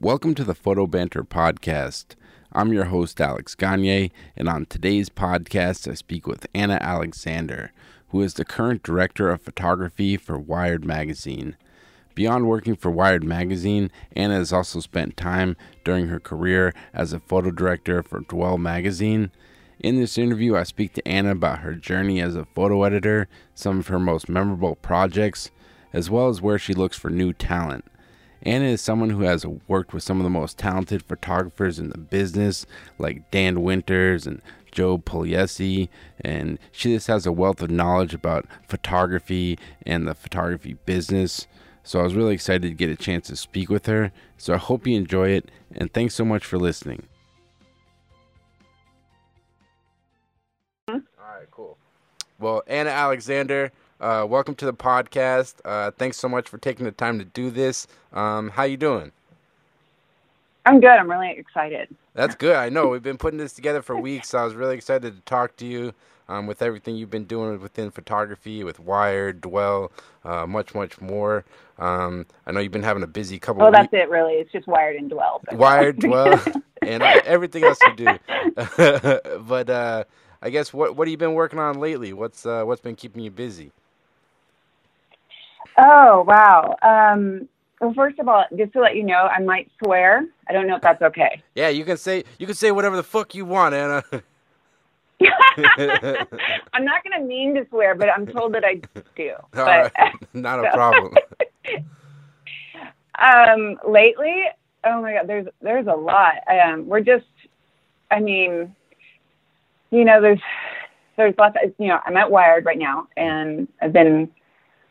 Welcome to the Photo Banter Podcast. I'm your host, Alex Gagne, and on today's podcast, I speak with Anna Alexander, who is the current director of photography for Wired Magazine. Beyond working for Wired Magazine, Anna has also spent time during her career as a photo director for Dwell Magazine. In this interview, I speak to Anna about her journey as a photo editor, some of her most memorable projects, as well as where she looks for new talent. Anna is someone who has worked with some of the most talented photographers in the business, like Dan Winters and Joe Pugliese, and she just has a wealth of knowledge about photography and the photography business. So I was really excited to get a chance to speak with her. So I hope you enjoy it, and thanks so much for listening. All right, cool. Well, Anna Alexander, uh, welcome to the podcast. Uh, thanks so much for taking the time to do this. Um, how you doing? I'm good. I'm really excited. That's good. I know we've been putting this together for weeks. So I was really excited to talk to you um, with everything you've been doing within photography, with Wired, Dwell, uh, much, much more. Um, I know you've been having a busy couple. Well, that's it. Really, it's just Wired and Dwell. Wired, Dwell, and everything else you do. but uh, I guess what what have you been working on lately? What's uh, what's been keeping you busy? Oh wow. Um, well, first of all, just to let you know, I might swear. I don't know if that's okay. Yeah, you can say you can say whatever the fuck you want, Anna. I'm not going to mean to swear, but I'm told that I do. All but, right. Not a problem. um, lately, oh my god, there's there's a lot. Um, we're just, I mean, you know, there's there's lots. Of, you know, I'm at Wired right now, and I've been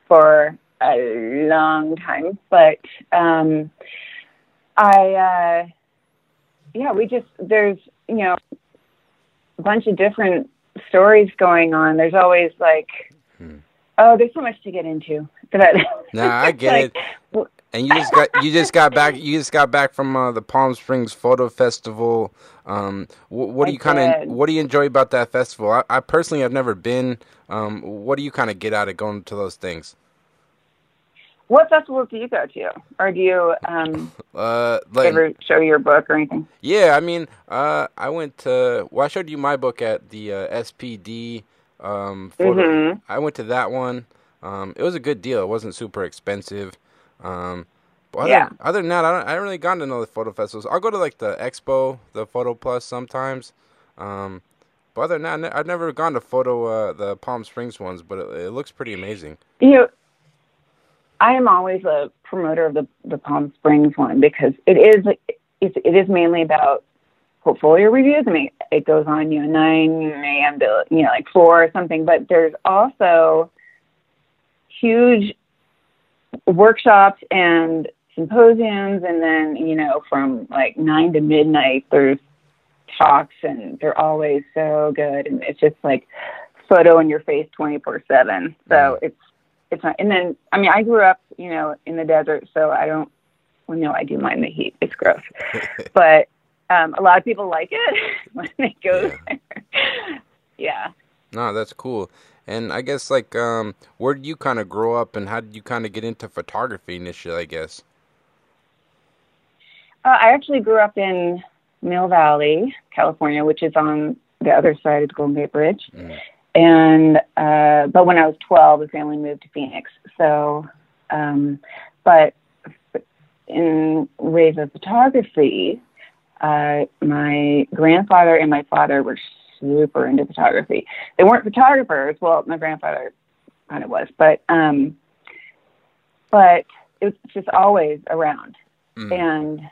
for a long time, but um, I, uh, yeah, we just there's you know a bunch of different stories going on. There's always like, hmm. oh, there's so much to get into. But nah, I get like, it. And you just got you just got back you just got back from uh, the Palm Springs Photo Festival. Um, what, what do you kind of what do you enjoy about that festival? I, I personally have never been. Um, what do you kind of get out of going to those things? What festivals do you go to, or do you um, uh, like, ever show your book or anything? Yeah, I mean, uh, I went to. Well, I showed you my book at the uh, SPD. Um, photo. Mm-hmm. I went to that one. Um, it was a good deal. It wasn't super expensive. Um, but other, yeah. other than that, I, don't, I haven't really gone to another photo festivals. I'll go to like the expo, the Photo Plus sometimes. Um, but other than that, I've never gone to photo uh, the Palm Springs ones, but it, it looks pretty amazing. You know, I am always a promoter of the the Palm Springs one because it is it, it is mainly about portfolio reviews. I mean, it goes on you know nine a.m. to you know like four or something, but there's also huge workshops and symposiums, and then you know from like nine to midnight there's talks, and they're always so good, and it's just like photo in your face 24 7 so mm. it's it's not. And then, I mean, I grew up, you know, in the desert, so I don't. Well, no, I do mind the heat. It's gross, but um, a lot of people like it when they go yeah. there. yeah. No, that's cool. And I guess like, um, where did you kind of grow up, and how did you kind of get into photography initially? I guess. Uh, I actually grew up in Mill Valley, California, which is on the other side of the Golden Gate Bridge. Mm. And uh, but when I was 12, the family moved to Phoenix. So, um, but in ways of photography, uh, my grandfather and my father were super into photography. They weren't photographers. Well, my grandfather kind of was, but um, but it was just always around. Mm. And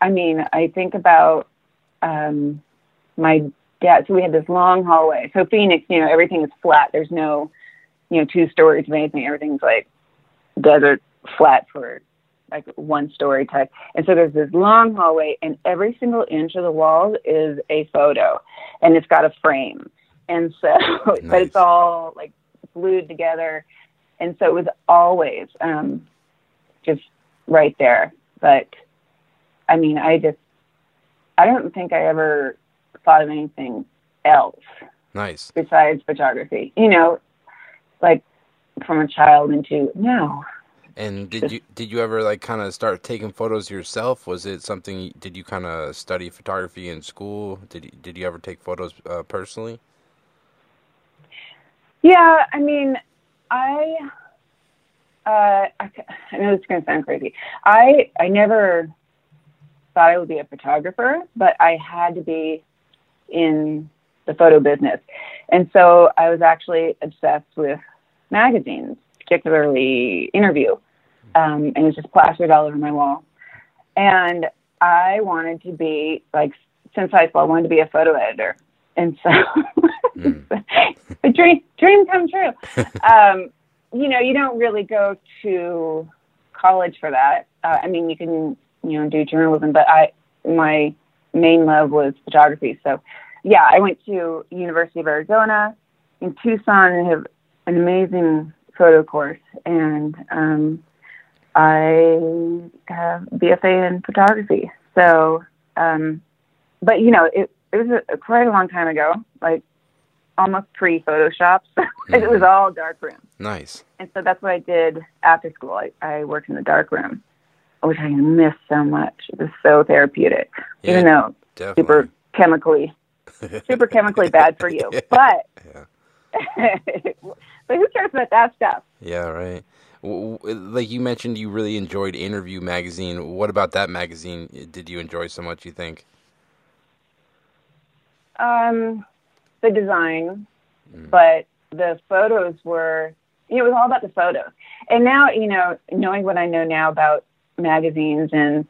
I mean, I think about um, my yeah, so we had this long hallway. So Phoenix, you know, everything is flat. There's no, you know, two stories of anything. Everything's like desert flat for like one story type. And so there's this long hallway, and every single inch of the walls is a photo, and it's got a frame. And so, nice. but it's all like glued together. And so it was always um, just right there. But I mean, I just, I don't think I ever thought of anything else. Nice. Besides photography, you know, like from a child into now, And did you did you ever like kind of start taking photos yourself? Was it something? Did you kind of study photography in school? Did you, did you ever take photos uh, personally? Yeah, I mean, I uh, I, I know this is going to sound crazy. I I never thought I would be a photographer, but I had to be in the photo business, and so I was actually obsessed with magazines, particularly Interview, um, and it was just plastered all over my wall. And I wanted to be like since high school, I wanted to be a photo editor, and so mm. a dream dream come true. Um, you know, you don't really go to college for that. Uh, I mean, you can, you know, do journalism, but I, my main love was photography. So, yeah, I went to University of Arizona in Tucson and have an amazing photo course, and um, I have BFA in photography. So, um, but you know, it, it was a, quite a long time ago, like almost pre Photoshop. So mm-hmm. it was all dark room. Nice. And so that's what I did after school. I, I worked in the dark room, which I miss so much. It was so therapeutic, yeah, even though definitely. super chemically, super chemically bad for you. But, but who cares about that stuff? Yeah, right. Like you mentioned, you really enjoyed Interview magazine. What about that magazine did you enjoy so much? You think? Um, the design, mm. but the photos were, you know, it was all about the photos. And now, you know, knowing what I know now about magazines and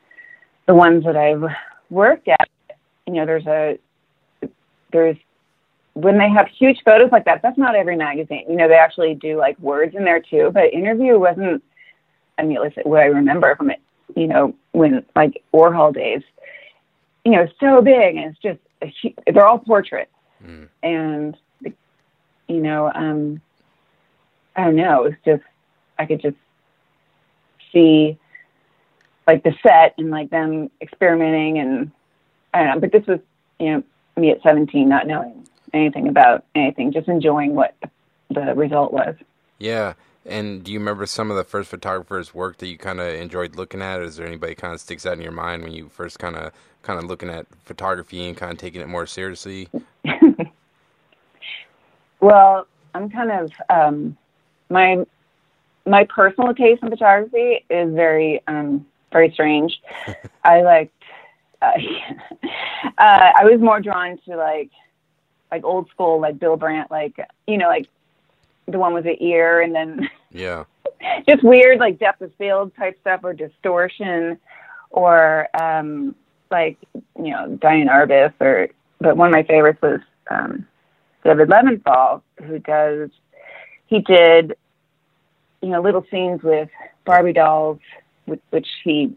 the ones that I've worked at, you know, there's a, there's, when they have huge photos like that, that's not every magazine. You know, they actually do like words in there too, but interview wasn't, I mean, at least what I remember from it, you know, when like Warhol days, you know, so big and it's just, a, they're all portraits Mm. And, you know, um, I don't know, it was just, I could just see like the set and like them experimenting and I don't know, but this was, you know, me at 17, not knowing anything about anything, just enjoying what the result was. Yeah. And do you remember some of the first photographers' work that you kind of enjoyed looking at? Is there anybody kind of sticks out in your mind when you first kind of kind of looking at photography and kind of taking it more seriously? well, I'm kind of um, my my personal taste in photography is very um, very strange. I liked. Uh, uh, I was more drawn to like like old school, like Bill Brandt, like you know, like the one with the ear, and then yeah, just weird like depth of field type stuff or distortion, or um, like you know Diane Arbus, or but one of my favorites was um, David Levinthal, who does he did you know little scenes with Barbie dolls, which, which he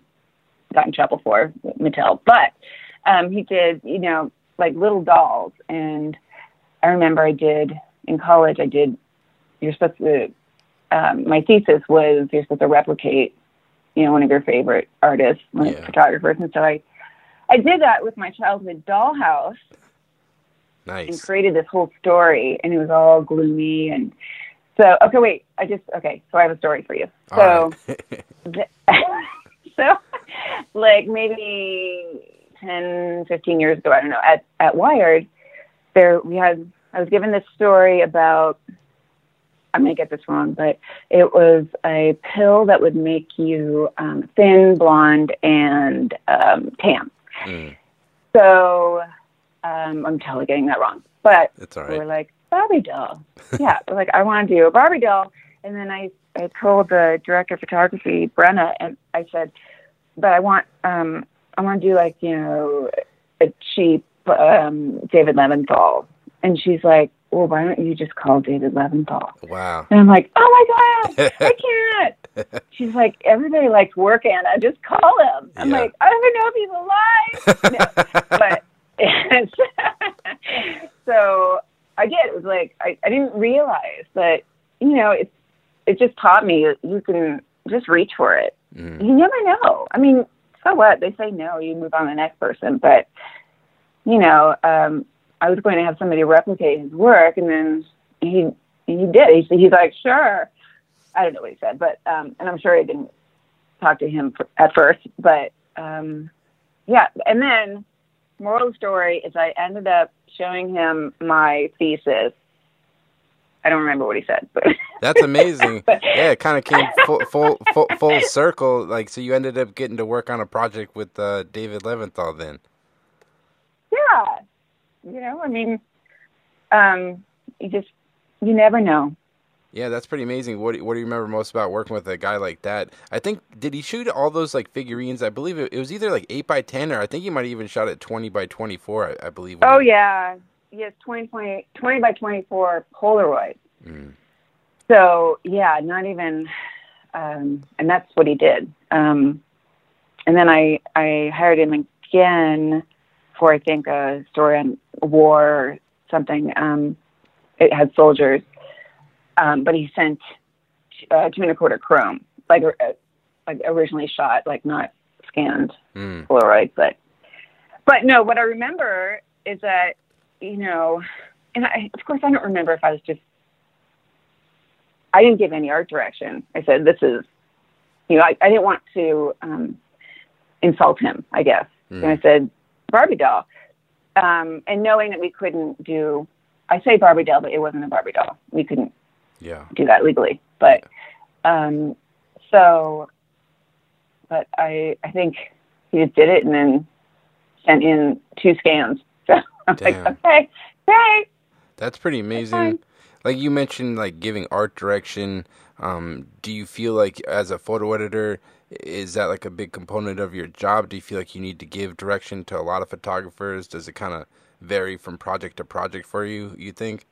got in trouble for Mattel, but um, he did you know like little dolls, and I remember I did in college I did you're supposed to um, my thesis was you're supposed to replicate you know one of your favorite artists, one yeah. photographers, and so I I did that with my childhood dollhouse. Nice. And created this whole story, and it was all gloomy and so. Okay, wait. I just okay. So I have a story for you. So, right. so like maybe 10, 15 years ago, I don't know. At at Wired, there we had. I was given this story about. I'm gonna get this wrong, but it was a pill that would make you um, thin, blonde, and um, tan. Mm. So um, I'm totally getting that wrong, but it's all right. we're like Barbie doll. yeah, like I want to do a Barbie doll, and then I I told the director of photography Brenna, and I said, but I want um I want to do like you know a cheap um David Levinthal, and she's like, well, why don't you just call David Levinthal? Wow. And I'm like, oh my god, I can't. She's like, everybody likes work, Anna. Just call him. I'm yeah. like, I don't even know if he's alive. no. but so I did. It was like I, I didn't realize that you know it it just taught me you can just reach for it. Mm. You never know. I mean, so what? They say no, you move on to the next person. But you know, um, I was going to have somebody replicate his work, and then he he did. He, he's like, sure. I don't know what he said, but um, and I'm sure I didn't talk to him for, at first, but um, yeah. And then moral of the story is I ended up showing him my thesis. I don't remember what he said, but that's amazing. but, yeah, it kind of came full, full, full, full circle. Like, so you ended up getting to work on a project with uh, David Levinthal then. Yeah, you know, I mean, um, you just you never know. Yeah, that's pretty amazing. What what do you remember most about working with a guy like that? I think did he shoot all those like figurines? I believe it, it was either like eight by ten or I think he might have even shot it twenty by twenty four. I, I, believe. Oh he... yeah, yes, 20, 20, 20 by twenty four Polaroid. Mm. So yeah, not even, um, and that's what he did. Um, and then I I hired him again for I think a story on war or something. Um, it had soldiers um, but he sent uh, two and a quarter chrome, like uh, like originally shot, like not scanned mm. Polaroid. But but no, what I remember is that you know, and I, of course I don't remember if I was just I didn't give any art direction. I said this is you know I, I didn't want to um, insult him, I guess, mm. and I said Barbie doll. Um, and knowing that we couldn't do, I say Barbie doll, but it wasn't a Barbie doll. We couldn't yeah. do that legally. But um, so, but I I think he just did it and then sent in two scans. So I'm Damn. like, okay, great. That's pretty amazing. Like you mentioned, like giving art direction. Um, do you feel like as a photo editor, is that like a big component of your job? Do you feel like you need to give direction to a lot of photographers? Does it kind of vary from project to project for you? You think?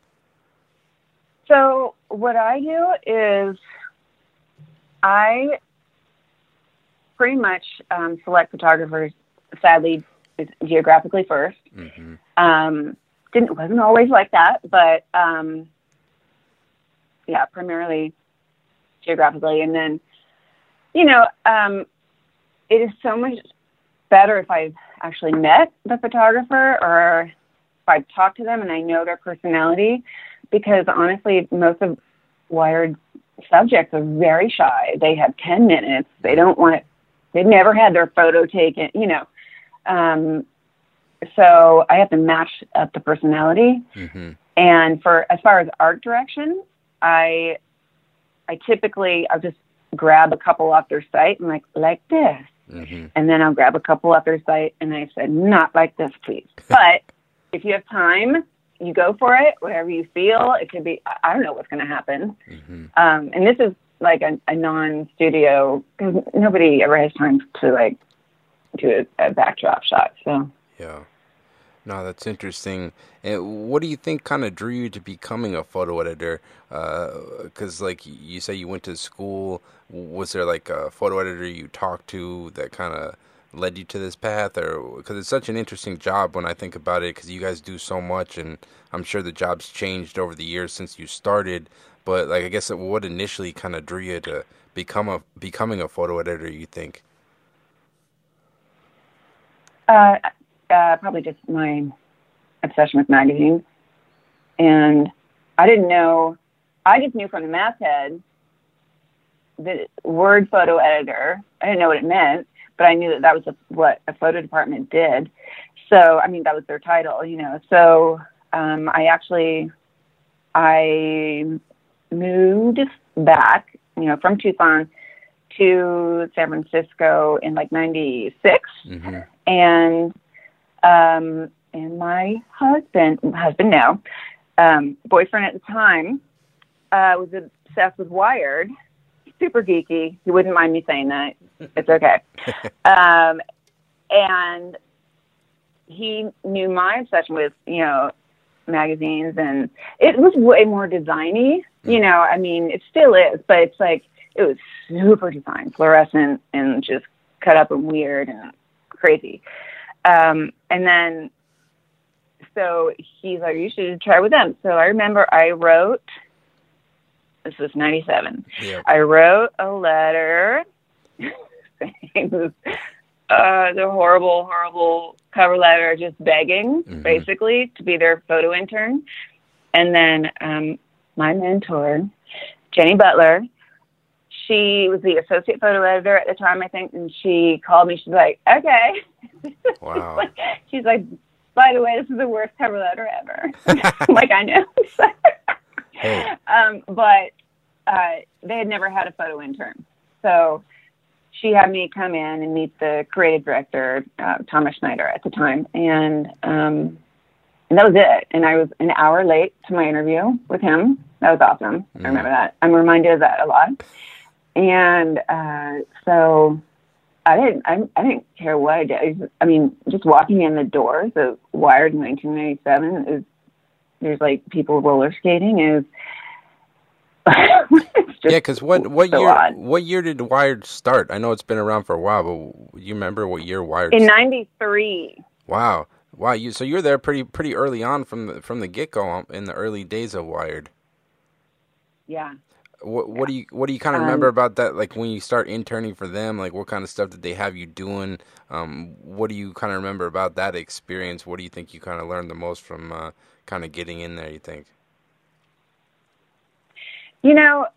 So what I do is I pretty much um, select photographers. Sadly, geographically 1st mm-hmm. um, didn't wasn't always like that, but um, yeah, primarily geographically, and then you know um, it is so much better if I've actually met the photographer or if I've talked to them and I know their personality because honestly, most of Wired subjects are very shy. They have 10 minutes. They don't want it. They've never had their photo taken, you know. Um, so I have to match up the personality. Mm-hmm. And for as far as art direction, I I typically I'll just grab a couple off their site and like like this, mm-hmm. and then I'll grab a couple off their site and I said not like this, please. but if you have time, you go for it, whatever you feel. It could be, I don't know what's going to happen. Mm-hmm. Um, and this is like a, a non-studio because nobody ever has time to like do a, a backdrop shot. So yeah. No, that's interesting. And what do you think kind of drew you to becoming a photo editor? Because, uh, like you say, you went to school. Was there like a photo editor you talked to that kind of led you to this path or because it's such an interesting job when i think about it because you guys do so much and i'm sure the job's changed over the years since you started but like i guess what initially kind of drew you to become a becoming a photo editor you think? Uh, uh, probably just my obsession with magazines. And i didn't know i just knew from the masthead the word photo editor i didn't know what it meant but I knew that that was a, what a photo department did. So, I mean, that was their title, you know. So, um, I actually, I moved back, you know, from Tucson to San Francisco in like '96, mm-hmm. and um, and my husband, husband now, um, boyfriend at the time, uh, was obsessed with Wired, super geeky. He wouldn't mind me saying that. It's okay. um, and he knew my obsession with, you know, magazines and it was way more designy. You know, I mean, it still is, but it's like, it was super design, fluorescent and just cut up and weird and crazy. Um, and then, so he's like, you should try with them. So I remember I wrote this was 97. Yep. I wrote a letter saying uh, the horrible, horrible cover letter, just begging, mm-hmm. basically, to be their photo intern. And then um, my mentor, Jenny Butler, she was the associate photo editor at the time, I think, and she called me. She's like, "Okay." Wow. she's like, "By the way, this is the worst cover letter ever." like I know. Hey. um, but uh, they had never had a photo intern, so she had me come in and meet the creative director, uh, Thomas Schneider, at the time, and um, and that was it. And I was an hour late to my interview with him. That was awesome. I remember that. I'm reminded of that a lot. And uh, so I didn't. I, I didn't care what I did. I, just, I mean, just walking in the doors of Wired in 1997 is there's like people roller skating is. Yeah, because what what so year odd. what year did Wired start? I know it's been around for a while, but you remember what year Wired? in '93. Wow, wow! You so you're there pretty pretty early on from the from the get go in the early days of Wired. Yeah. What what do you what do you kind of Um, remember about that? Like when you start interning for them, like what kind of stuff did they have you doing? Um, what do you kind of remember about that experience? What do you think you kind of learned the most from uh, kind of getting in there? You think? You know,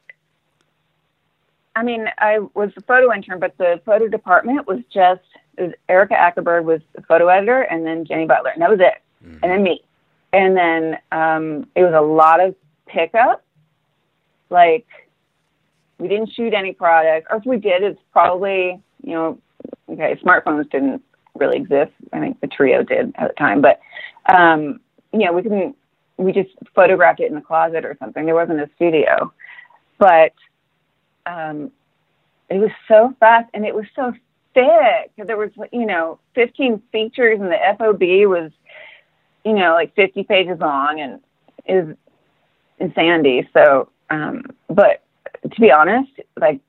I mean, I was a photo intern, but the photo department was just was Erica Ackerberg was the photo editor, and then Jenny Butler, and that was it, Mhm. and then me, and then um, it was a lot of pickup. Like, we didn't shoot any product, or if we did, it's probably you know, okay, smartphones didn't really exist. I think the Treo did at the time, but um, know, we couldn't. We just photographed it in the closet or something. There wasn't a studio, but um, it was so fast and it was so thick. There was, you know, 15 features and the FOB was, you know, like 50 pages long and is insanity. So, um, but to be honest, like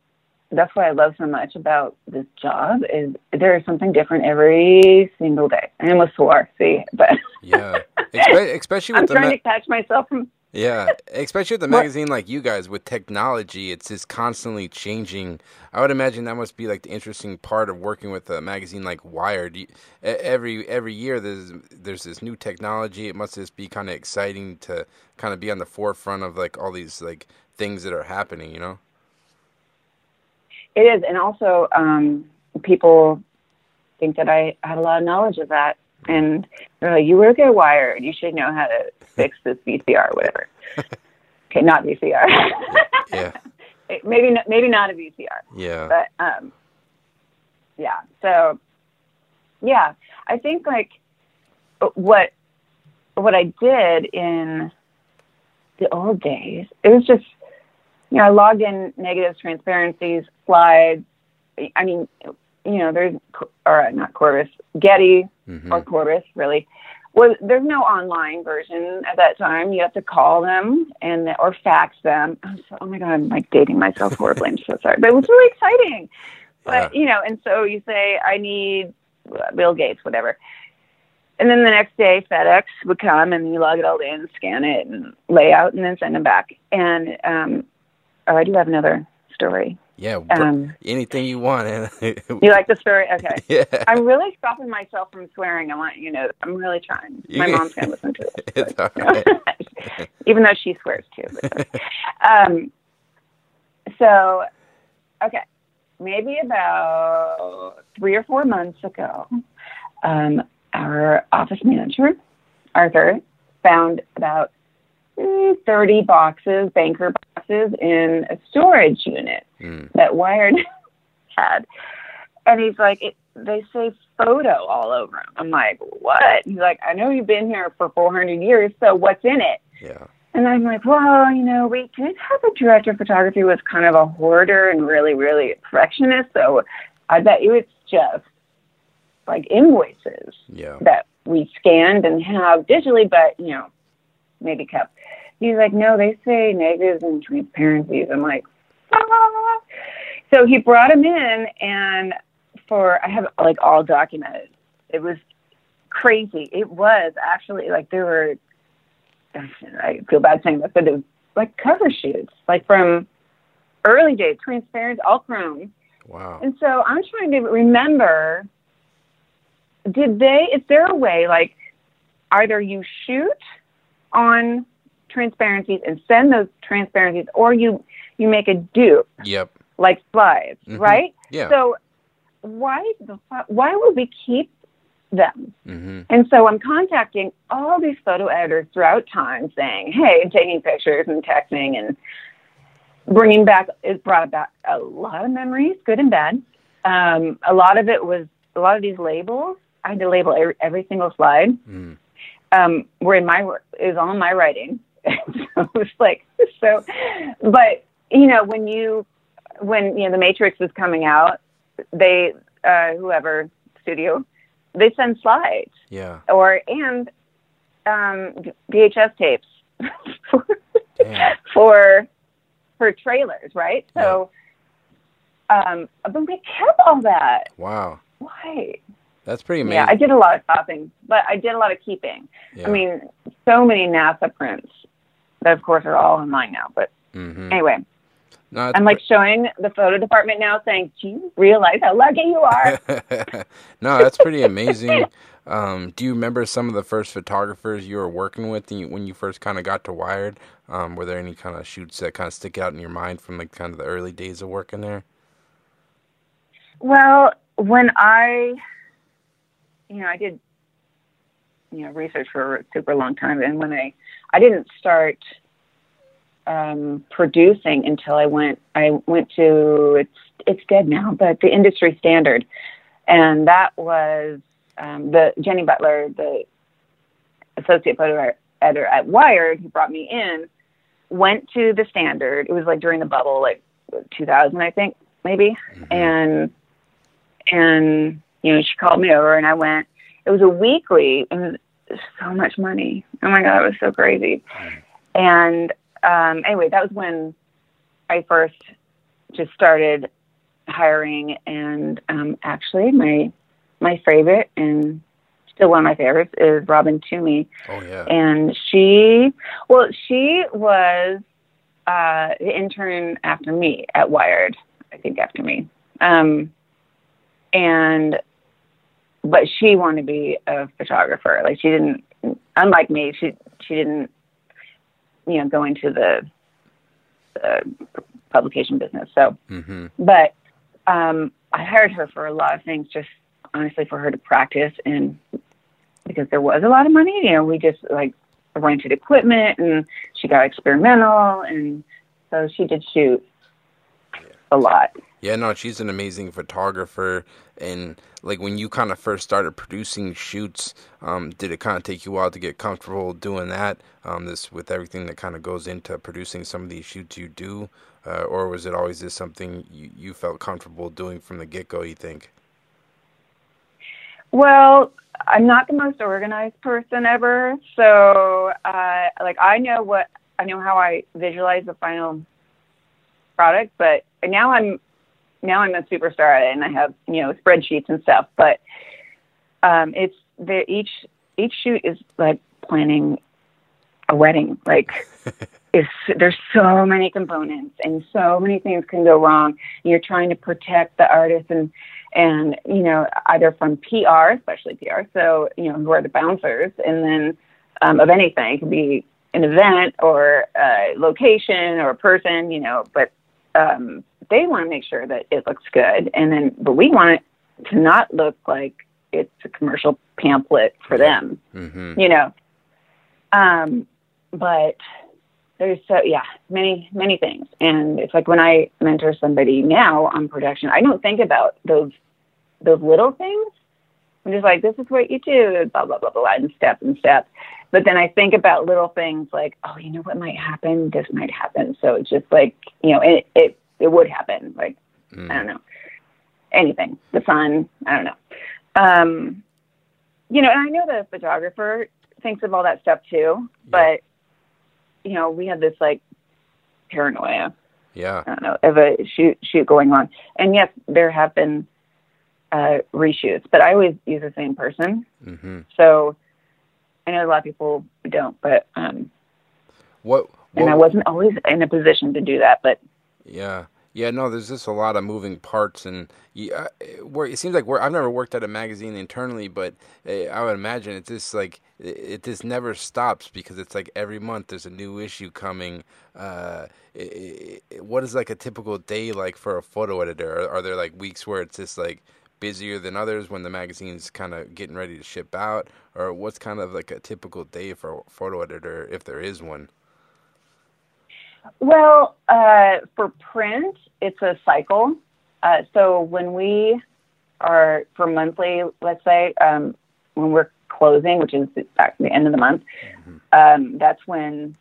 that's what I love so much about this job is there is something different every single day. I almost swore, see, but Yeah, Espe- especially with I'm the trying ma- to catch myself from Yeah, especially with a What- magazine like you guys with technology, it's just constantly changing. I would imagine that must be like the interesting part of working with a magazine like Wired. Every every year there's there's this new technology. It must just be kind of exciting to kind of be on the forefront of like all these like things that are happening. You know? It is, and also um, people think that I had a lot of knowledge of that, and they're like, "You work at Wired, you should know how to fix this VCR, whatever." okay, not VCR. Yeah, maybe not, maybe not a VCR, yeah, but um, yeah. So yeah, I think like what what I did in the old days, it was just you know, I logged in negatives, transparencies, slides. I mean, you know, there's or not Corbis, Getty hmm or Corbis really. Well, there's no online version at that time. You have to call them and or fax them. So, oh my god, I'm like dating myself horribly. I'm so sorry, but it was really exciting. But you know, and so you say I need Bill Gates, whatever. And then the next day, FedEx would come and you log it all in, scan it, and lay out, and then send them back. And um, oh, I do have another story. Yeah. Um, anything you want. You like the story? Okay. yeah, I'm really stopping myself from swearing. I want you know. I'm really trying. My mom's gonna listen to it, it's all right. even though she swears too. Um, so, okay, maybe about three or four months ago, um, our office manager, Arthur, found about 30 boxes, banker boxes, in a storage unit Mm. that Wired had. And he's like, it, they say photo all over him. I'm like, what? He's like, I know you've been here for 400 years, so what's in it? Yeah, And I'm like, well, you know, we did have a director of photography who was kind of a hoarder and really, really perfectionist. So I bet you it's just like invoices yeah. that we scanned and have digitally, but, you know, maybe kept. He's like, no, they say negatives and transparencies. I'm like, ah. So he brought him in, and for, I have it, like all documented. It was crazy. It was actually like there were, I feel bad saying this, but it was like cover shoots, like from early days, transparent, all chrome. Wow. And so I'm trying to remember did they, is there a way, like, either you shoot on transparencies and send those transparencies, or you, you make a dupe Yep. like slides, Mhm. right? Yeah. So why the why would we keep them? mm-hmm. And so I'm contacting all these photo editors throughout time saying, hey, and taking pictures and texting and bringing back, it brought back a lot of memories, good and bad. Um, a lot of it was, a lot of these labels, I had to label every, every single slide, Mm. Um, were in my, is all in my writing. so it was like, so, but, you know, when you, when, you know, The Matrix was coming out, they, uh, whoever, studio, they send slides Yeah. or and um, VHS tapes for, for for trailers, right? So, um, but we kept all that. Wow. Why? That's pretty amazing. Yeah, I did a lot of shopping, but I did a lot of keeping. Yeah. I mean, so many NASA prints that, of course, are all online now. But Mhm. anyway, No, I'm like showing the photo department now, saying, "Do you realize how lucky you are?" no, that's pretty amazing. Um, do you remember some of the first photographers you were working with when you, when you first kind of got to Wired? Um, were there any kind of shoots that kind of stick out in your mind from like kind of the early days of working there? Well, when I, you know, I did, you know, research for a super long time, and when I, I didn't start um, producing until I went, I went to it's it's dead now, but the industry standard, and that was um, the Jenny Butler, the associate photo editor at Wired, who brought me in, went to the standard. It was like during the bubble, like 2000, I think, maybe, Mhm. and and you know she called me over and I went. It was a weekly. and so much money. Oh my god, it was so crazy. And um, anyway, that was when I first just started hiring. And um, actually, my my favorite and still one of my favorites is Robyn Twomey Oh yeah. and she well she was uh the intern after me at wired i think after me um and but she wanted to be a photographer like she didn't unlike me she she didn't you know go into the, the publication business so Mm-hmm. but um, I hired her for a lot of things, just honestly for her to practice and because there was a lot of money. You know, we just like rented equipment and she got experimental, and so she did shoot a lot. Yeah, no, she's an amazing photographer. And like when you kind of first started producing shoots, um, did it kind of take you a while to get comfortable doing that? Um, this with everything that kind of goes into producing some of these shoots you do, uh, or was it always just something you, you felt comfortable doing from the get go? You think? Well, I'm not the most organized person ever, so uh, like I know what I know how I visualize the final product, but now I'm now I'm a superstar at it, and I have you know spreadsheets and stuff. But um, it's the each each shoot is like planning a wedding. Like it's there's so many components, and so many things can go wrong. You're trying to protect the artist and and you know either from PR, especially PR, so you know who are the bouncers, and then um, of anything it could be an event or a location or a person, you know, but um, they want to make sure that it looks good, and then but we want it to not look like it's a commercial pamphlet for them, Mm-hmm. you know. Um, but there's so yeah many many things. And it's like when i mentor somebody now on production i don't think about those those little things. I'm just like this is what you do blah blah blah blah and step and step but then i think about little things like oh you know what might happen? This might happen. So it's just like you know it it, it would happen like Mm. i don't know anything the sun i don't know um you know and i know the photographer thinks of all that stuff too but you know, we had this like paranoia, Yeah. I don't know, of a shoot shoot going on. And yes, there have been uh, reshoots, but I always use the same person. Mm-hmm. So I know a lot of people don't, but um, What? and I wasn't always in a position to do that. But Yeah. Yeah, no, there's just a lot of moving parts, and yeah, where it seems like I've never worked at a magazine internally, but uh, I would imagine it's just like it, it, just never stops because it's like every month there's a new issue coming. Uh, it, what is like a typical day like for a photo editor? Are, are there like weeks where it's just like busier than others when the magazine's kind of getting ready to ship out, or what's kind of like a typical day for a photo editor if there is one? Well, uh, for print, it's a cycle. Uh, so when we are for monthly, let's say, um, when we're closing, which is at the end of the month, mm-hmm. um, that's when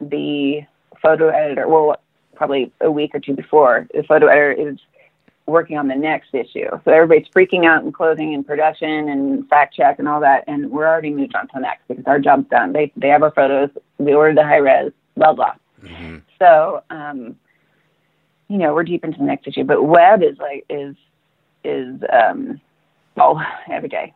the photo editor, well, probably a week or two before, the photo editor is working on the next issue. So everybody's freaking out in clothing and production and fact check and all that, and we're already moved on to the next because our job's done. They they have our photos, we ordered the high res, blah blah. Mm-hmm. So, um, you know, we're deep into the next issue, but web is like is is um, oh every day.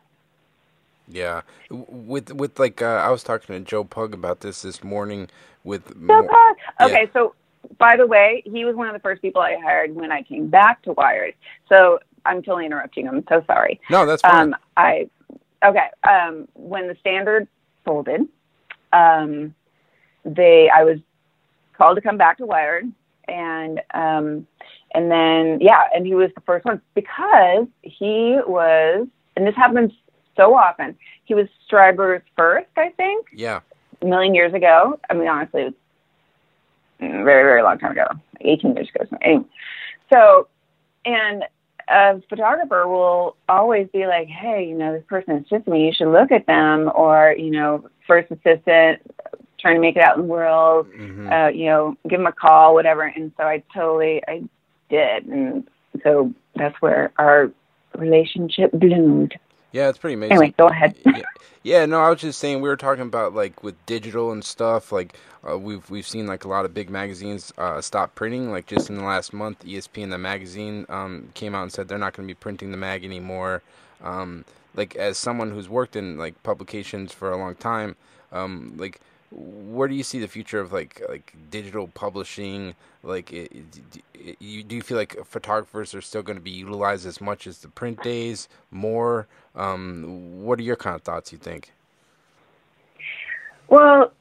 Yeah, with with like uh, I was talking to Joe Pug about this this morning. With Joe more, Pug. Okay, yeah. so by the way, he was one of the first people I hired when I came back to Wired. So I'm totally interrupting. I'm so sorry. No, that's fine. Um, I okay. Um, when the standard folded, um, they I was called to come back to Wired, and um, and then yeah, and he was the first one because he was, and this happens so often. He was Stryber's first, I think. Yeah. A million years ago. I mean, honestly, it was a very very long time ago, 18 years ago. Anyway, so and a photographer will always be like, hey, you know, this person is just me. You should look at them, or you know, first assistant trying to make it out in the world, mm-hmm. uh, you know, give them a call, whatever. And so I totally, I did. And so that's where our relationship bloomed. Yeah, it's pretty amazing. Anyway, go ahead. yeah, yeah, no, I was just saying we were talking about like with digital and stuff. Like uh, we've we've seen like a lot of big magazines uh, stop printing. Like just in the last month, ESP ESPN the magazine um, came out and said they're not going to be printing the mag anymore. Um, like as someone who's worked in like publications for a long time, um, like where do you see the future of like like digital publishing? Like, it, it, you do you feel like photographers are still going to be utilized as much as the print days? More? Um, what are your kind of thoughts? You think? Well,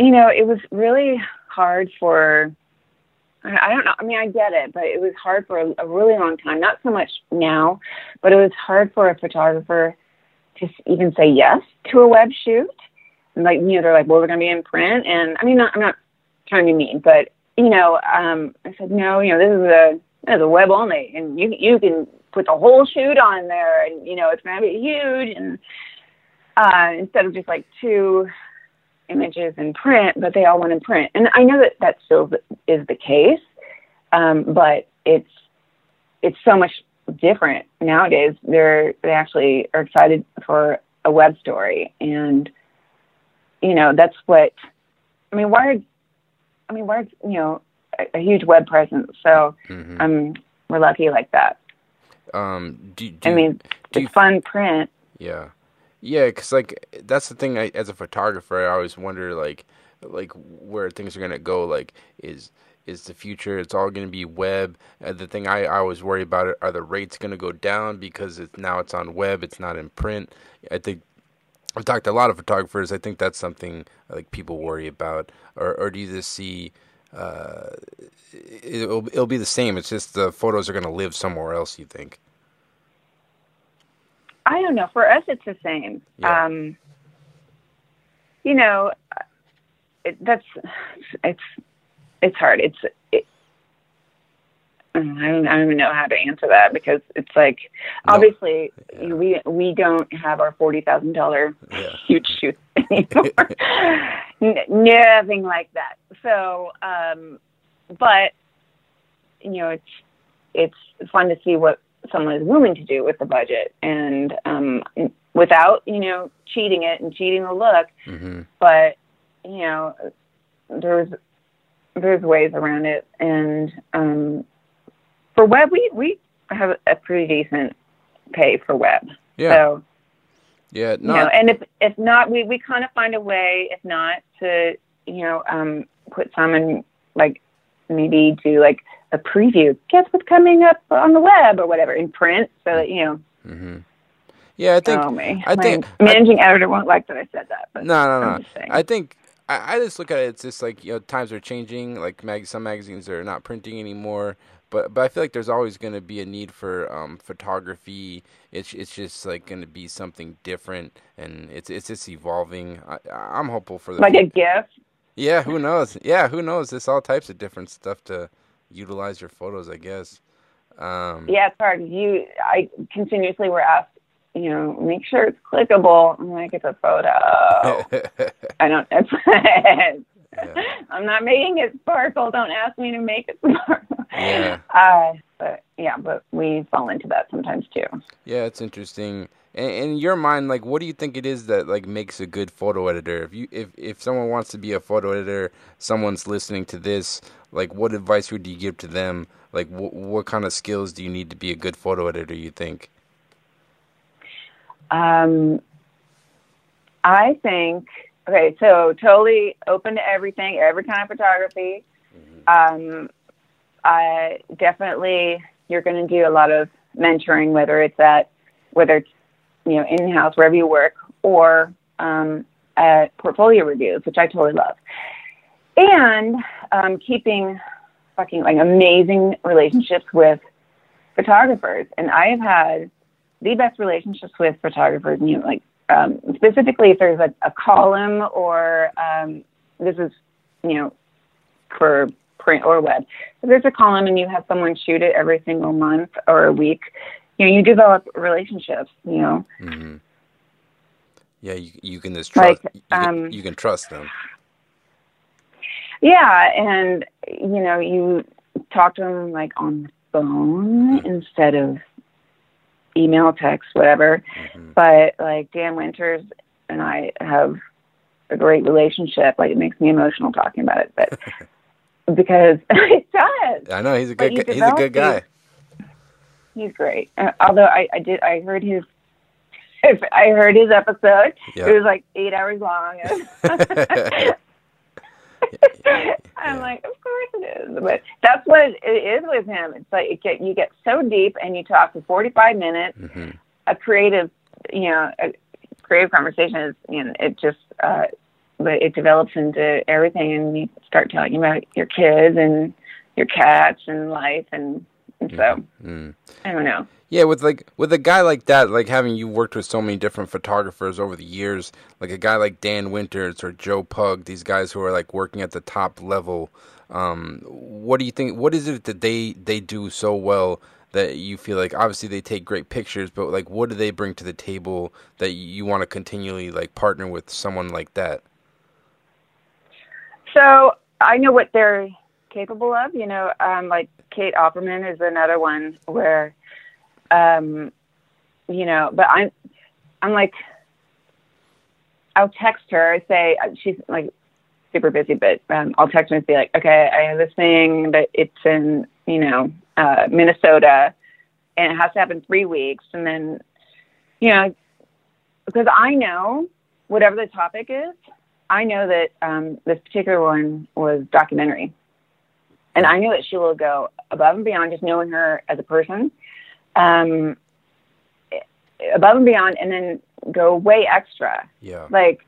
you know, it was really hard for. I don't know. I mean, I get it, but it was hard for a, a really long time. Not so much now, but it was hard for a photographer to even say yes to a web shoot like you know they're like well we're going to be in print and i mean not, i'm not trying to be mean but you know um i said no you know this is a this is a web only and you you can put the whole shoot on there and you know it's going to be huge and uh instead of just like two images in print but they all went in print. And i know that that still is the case um but it's it's so much different nowadays. They're they actually are excited for a web story and you know, that's what, I mean, Wired, I mean, Wired's, you know, a, a huge web presence. So mm-hmm. um, we're lucky like that. Um, do, do I mean, do it's you, fun print. Yeah. Yeah, because like that's the thing. I, as a photographer, I always wonder like, like where things are gonna go. Like, is is the future? It's all gonna be web. Uh, the thing I, I always worry about it are the rates gonna go down because it's now it's on web. It's not in print. I think I've talked to a lot of photographers. I think that's something like people worry about, or or do you just see uh, it'll it'll be the same? It's just the photos are going to live somewhere else. You think? I don't know. For us, it's the same. Yeah. Um, you know, it, that's it's it's hard. It's it, I don't, I don't even know how to answer that because it's like no. obviously yeah. we we don't have our forty thousand dollar huge shoot anymore. N- nothing like that. So, um, but you know, it's it's fun to see what someone is willing to do with the budget and um, without you know cheating it and cheating the look. Mm-hmm. But you know, there's there's ways around it and um for web, we we have a pretty decent pay for web. Yeah. So, yeah. Not... You know, and if if not, we we kind of find a way. If not, to you know, um, put some in like maybe do like a preview. Guess what's coming up on the web or whatever in print, so that you know. Mm-hmm. Yeah, I think. Oh, me. I think managing I, editor won't like that I said that. But no, no, no. I think I, I just look at it. It's just like you know, times are changing. Like mag- some magazines are not printing anymore but but I feel like there's always going to be a need for um, photography. It's it's just like going to be something different, and it's it's just evolving. I, I'm hopeful for the like a gift. Yeah, who knows? Yeah, who knows? There's all types of different stuff to utilize your photos, I guess. Um, yeah, it's hard. You, I continuously were asked, you know, make sure it's clickable. I'm like, it's a photo. I don't. It's, yeah. I'm not making it sparkle. Don't ask me to make it sparkle. Yeah. Uh, but yeah, but we fall into that sometimes too. Yeah, it's interesting. And in your mind, like, what do you think it is that like makes a good photo editor? If you if if someone wants to be a photo editor, someone's listening to this, like, what advice would you give to them? Like, wh- what kind of skills do you need to be a good photo editor? You think? Um, I think Okay, so totally open to everything, every kind of photography. Mm-hmm. Um, I definitely you're going to do a lot of mentoring, whether it's at whether it's you know in house wherever you work or um, at portfolio reviews, which I totally love, and um, keeping fucking like amazing relationships with photographers. And I have had the best relationships with photographers, you know, like um, specifically if there's a, a column or um, this is, you know, for print or web. If there's a column and you have someone shoot it every single month or a week, you know, you develop relationships, you know. Mm-hmm. Yeah, you, you can just trust, like, you, can, um, you can trust them. Yeah, and, you know, you talk to them like on the phone mm-hmm. instead of email, text, whatever. Mm-hmm. But like Dan Winters and I have a great relationship. Like it makes me emotional talking about it, but because it does. I know he's a good. He's a good guy. He's great. Uh, although I, I did, I heard his. I heard his episode. Yep. It was like eight hours long. I'm like, of course it is, but that's what it is with him. It's like it get, you get so deep and you talk for 45 minutes. Mm-hmm. A creative, you know, a creative conversation is, you know, it just, uh, but it develops into everything, and you start talking about your kids and your cats and life, and, and so mm-hmm. I don't know. Yeah, with like with a guy like that, like having you worked with so many different photographers over the years, like a guy like Dan Winters or Joe Pug, these guys who are like working at the top level. Um, what do you think? What is it that they they do so well that you feel like? Obviously, they take great pictures, but like, what do they bring to the table that you want to continually like partner with someone like that? So I know what they're capable of. You know, um, like Kate Opperman is another one where um, you know, but I'm, I'm like, I'll text her, I say uh, she's like super busy, but um, I'll text her and be like, okay, I have this thing that it's in, you know, uh, Minnesota, and it has to happen three weeks, and then, you know, because I know whatever the topic is, I know that um, this particular one was documentary, and I know that she will go above and beyond just knowing her as a person um, above and beyond, and then go way extra. Yeah. Like,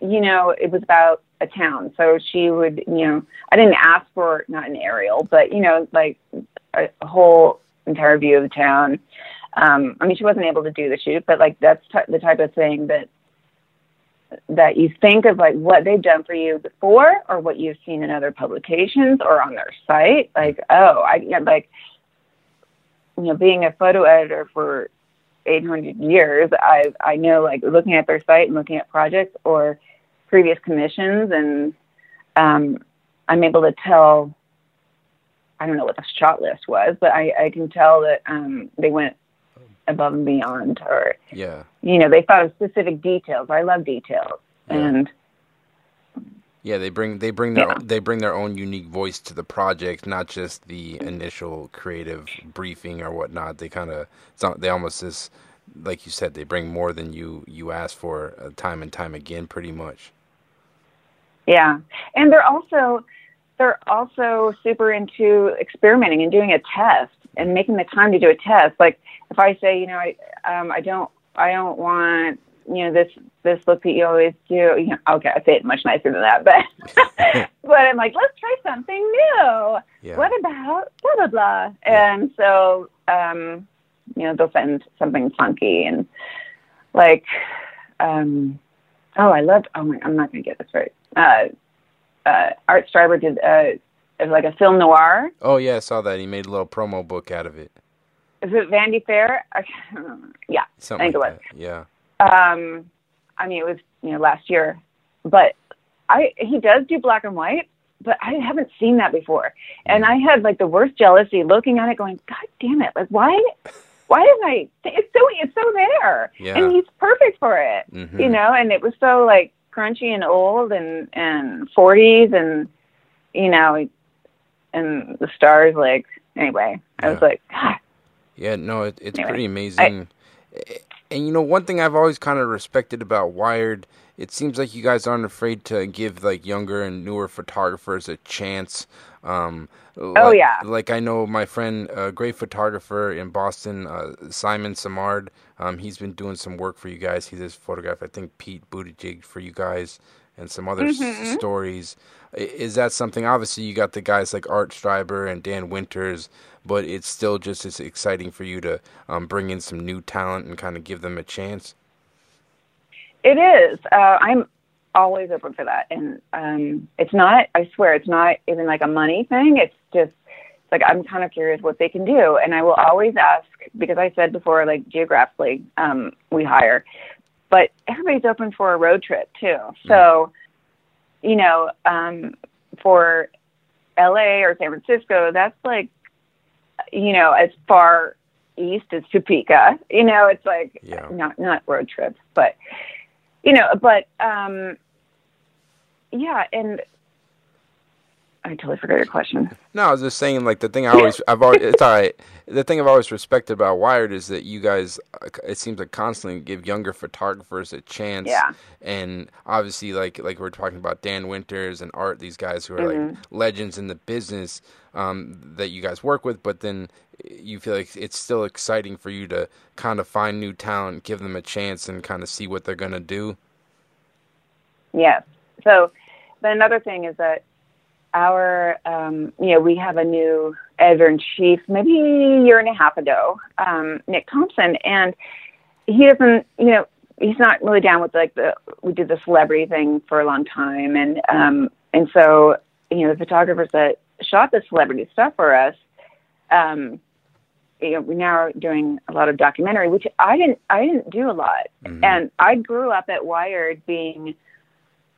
you know, it was about a town. So she would, you know, I didn't ask for not an aerial, but you know, like a, whole entire view of the town. Um, I mean, she wasn't able to do the shoot, but like that's t- the type of thing that that you think of like what they've done for you before or what you've seen in other publications or on their site. Like, oh, I like you know, being a photo editor for 800 years, I I know like looking at their site and looking at projects or previous commissions, and um, I'm able to tell. I don't know what the shot list was, but I, I can tell that um, they went above and beyond, or yeah, you know, they thought of specific details. I love details, yeah. and yeah, they bring they bring their yeah. own, they bring their own unique voice to the project, not just the initial creative briefing or whatnot. They kind of they almost just like you said, they bring more than you you ask for uh, time and time again, pretty much. Yeah, and they're also they're also super into experimenting and doing a test and making the time to do a test. Like if I say, you know, I um, I don't I don't want you know this this look that you always do. You know, okay, I say it much nicer than that, but but I'm like, let's try something new. Yeah. What about blah blah blah? Yeah. And so um, you know they'll send something funky and like um, oh I loved oh my I'm not gonna get this right. Uh, uh, Art Streiber did uh, like a film noir. Oh yeah, I saw that. He made a little promo book out of it. Is it Vanity Fair? yeah, Something I think like it was. That. Yeah. Um, I mean, it was you know last year, but I he does do black and white, but I haven't seen that before, and I had like the worst jealousy looking at it, going, God damn it! Like why? Why didn't I? It's so it's so there, yeah. and he's perfect for it, mm-hmm. you know. And it was so like crunchy and old and and 40s and you know and the stars like anyway i was like God. yeah no it, it's anyway, pretty amazing I, and you know one thing i've always kind of respected about wired it seems like you guys aren't afraid to give like younger and newer photographers a chance um, oh like, yeah. Like I know my friend, a great photographer in Boston, uh, Simon Simard. Um, he's been doing some work for you guys. He just photographed, I think, Pete Buttigieg for you guys, and some other mm-hmm. s- stories. Is that something? Obviously, you got the guys like Art Streiber and Dan Winters, but it's still just as exciting for you to um, bring in some new talent and kind of give them a chance. It is. Uh, I'm always open for that. And um, it's not, I swear, it's not even like a money thing. It's just like I'm kind of curious what they can do. And I will always ask, because I said before, like geographically, um, we hire, but everybody's open for a road trip too. So, you know, um, for LA or San Francisco, that's like, you know, as far east as Topeka. You know, it's like yeah. not not road trips, but you know, but um, yeah, and I totally forgot your question. No, I was just saying, like the thing I always, I've always, it's all right. The thing I've always respected about Wired is that you guys, it seems like constantly give younger photographers a chance. Yeah. And obviously, like like we're talking about Dan Winters and Art, these guys who are mm-hmm. like legends in the business um, that you guys work with, but then you feel like it's still exciting for you to kind of find new talent, give them a chance, and kind of see what they're gonna do. Yes. So, but another thing is that our, um, you know, we have a new editor in chief, maybe a year and a half ago, um, Nick Thompson, and he doesn't, you know, he's not really down with like the we did the celebrity thing for a long time, and um, and so you know the photographers that shot the celebrity stuff for us, um, you know, we now are doing a lot of documentary, which I didn't I didn't do a lot, mm-hmm. and I grew up at Wired being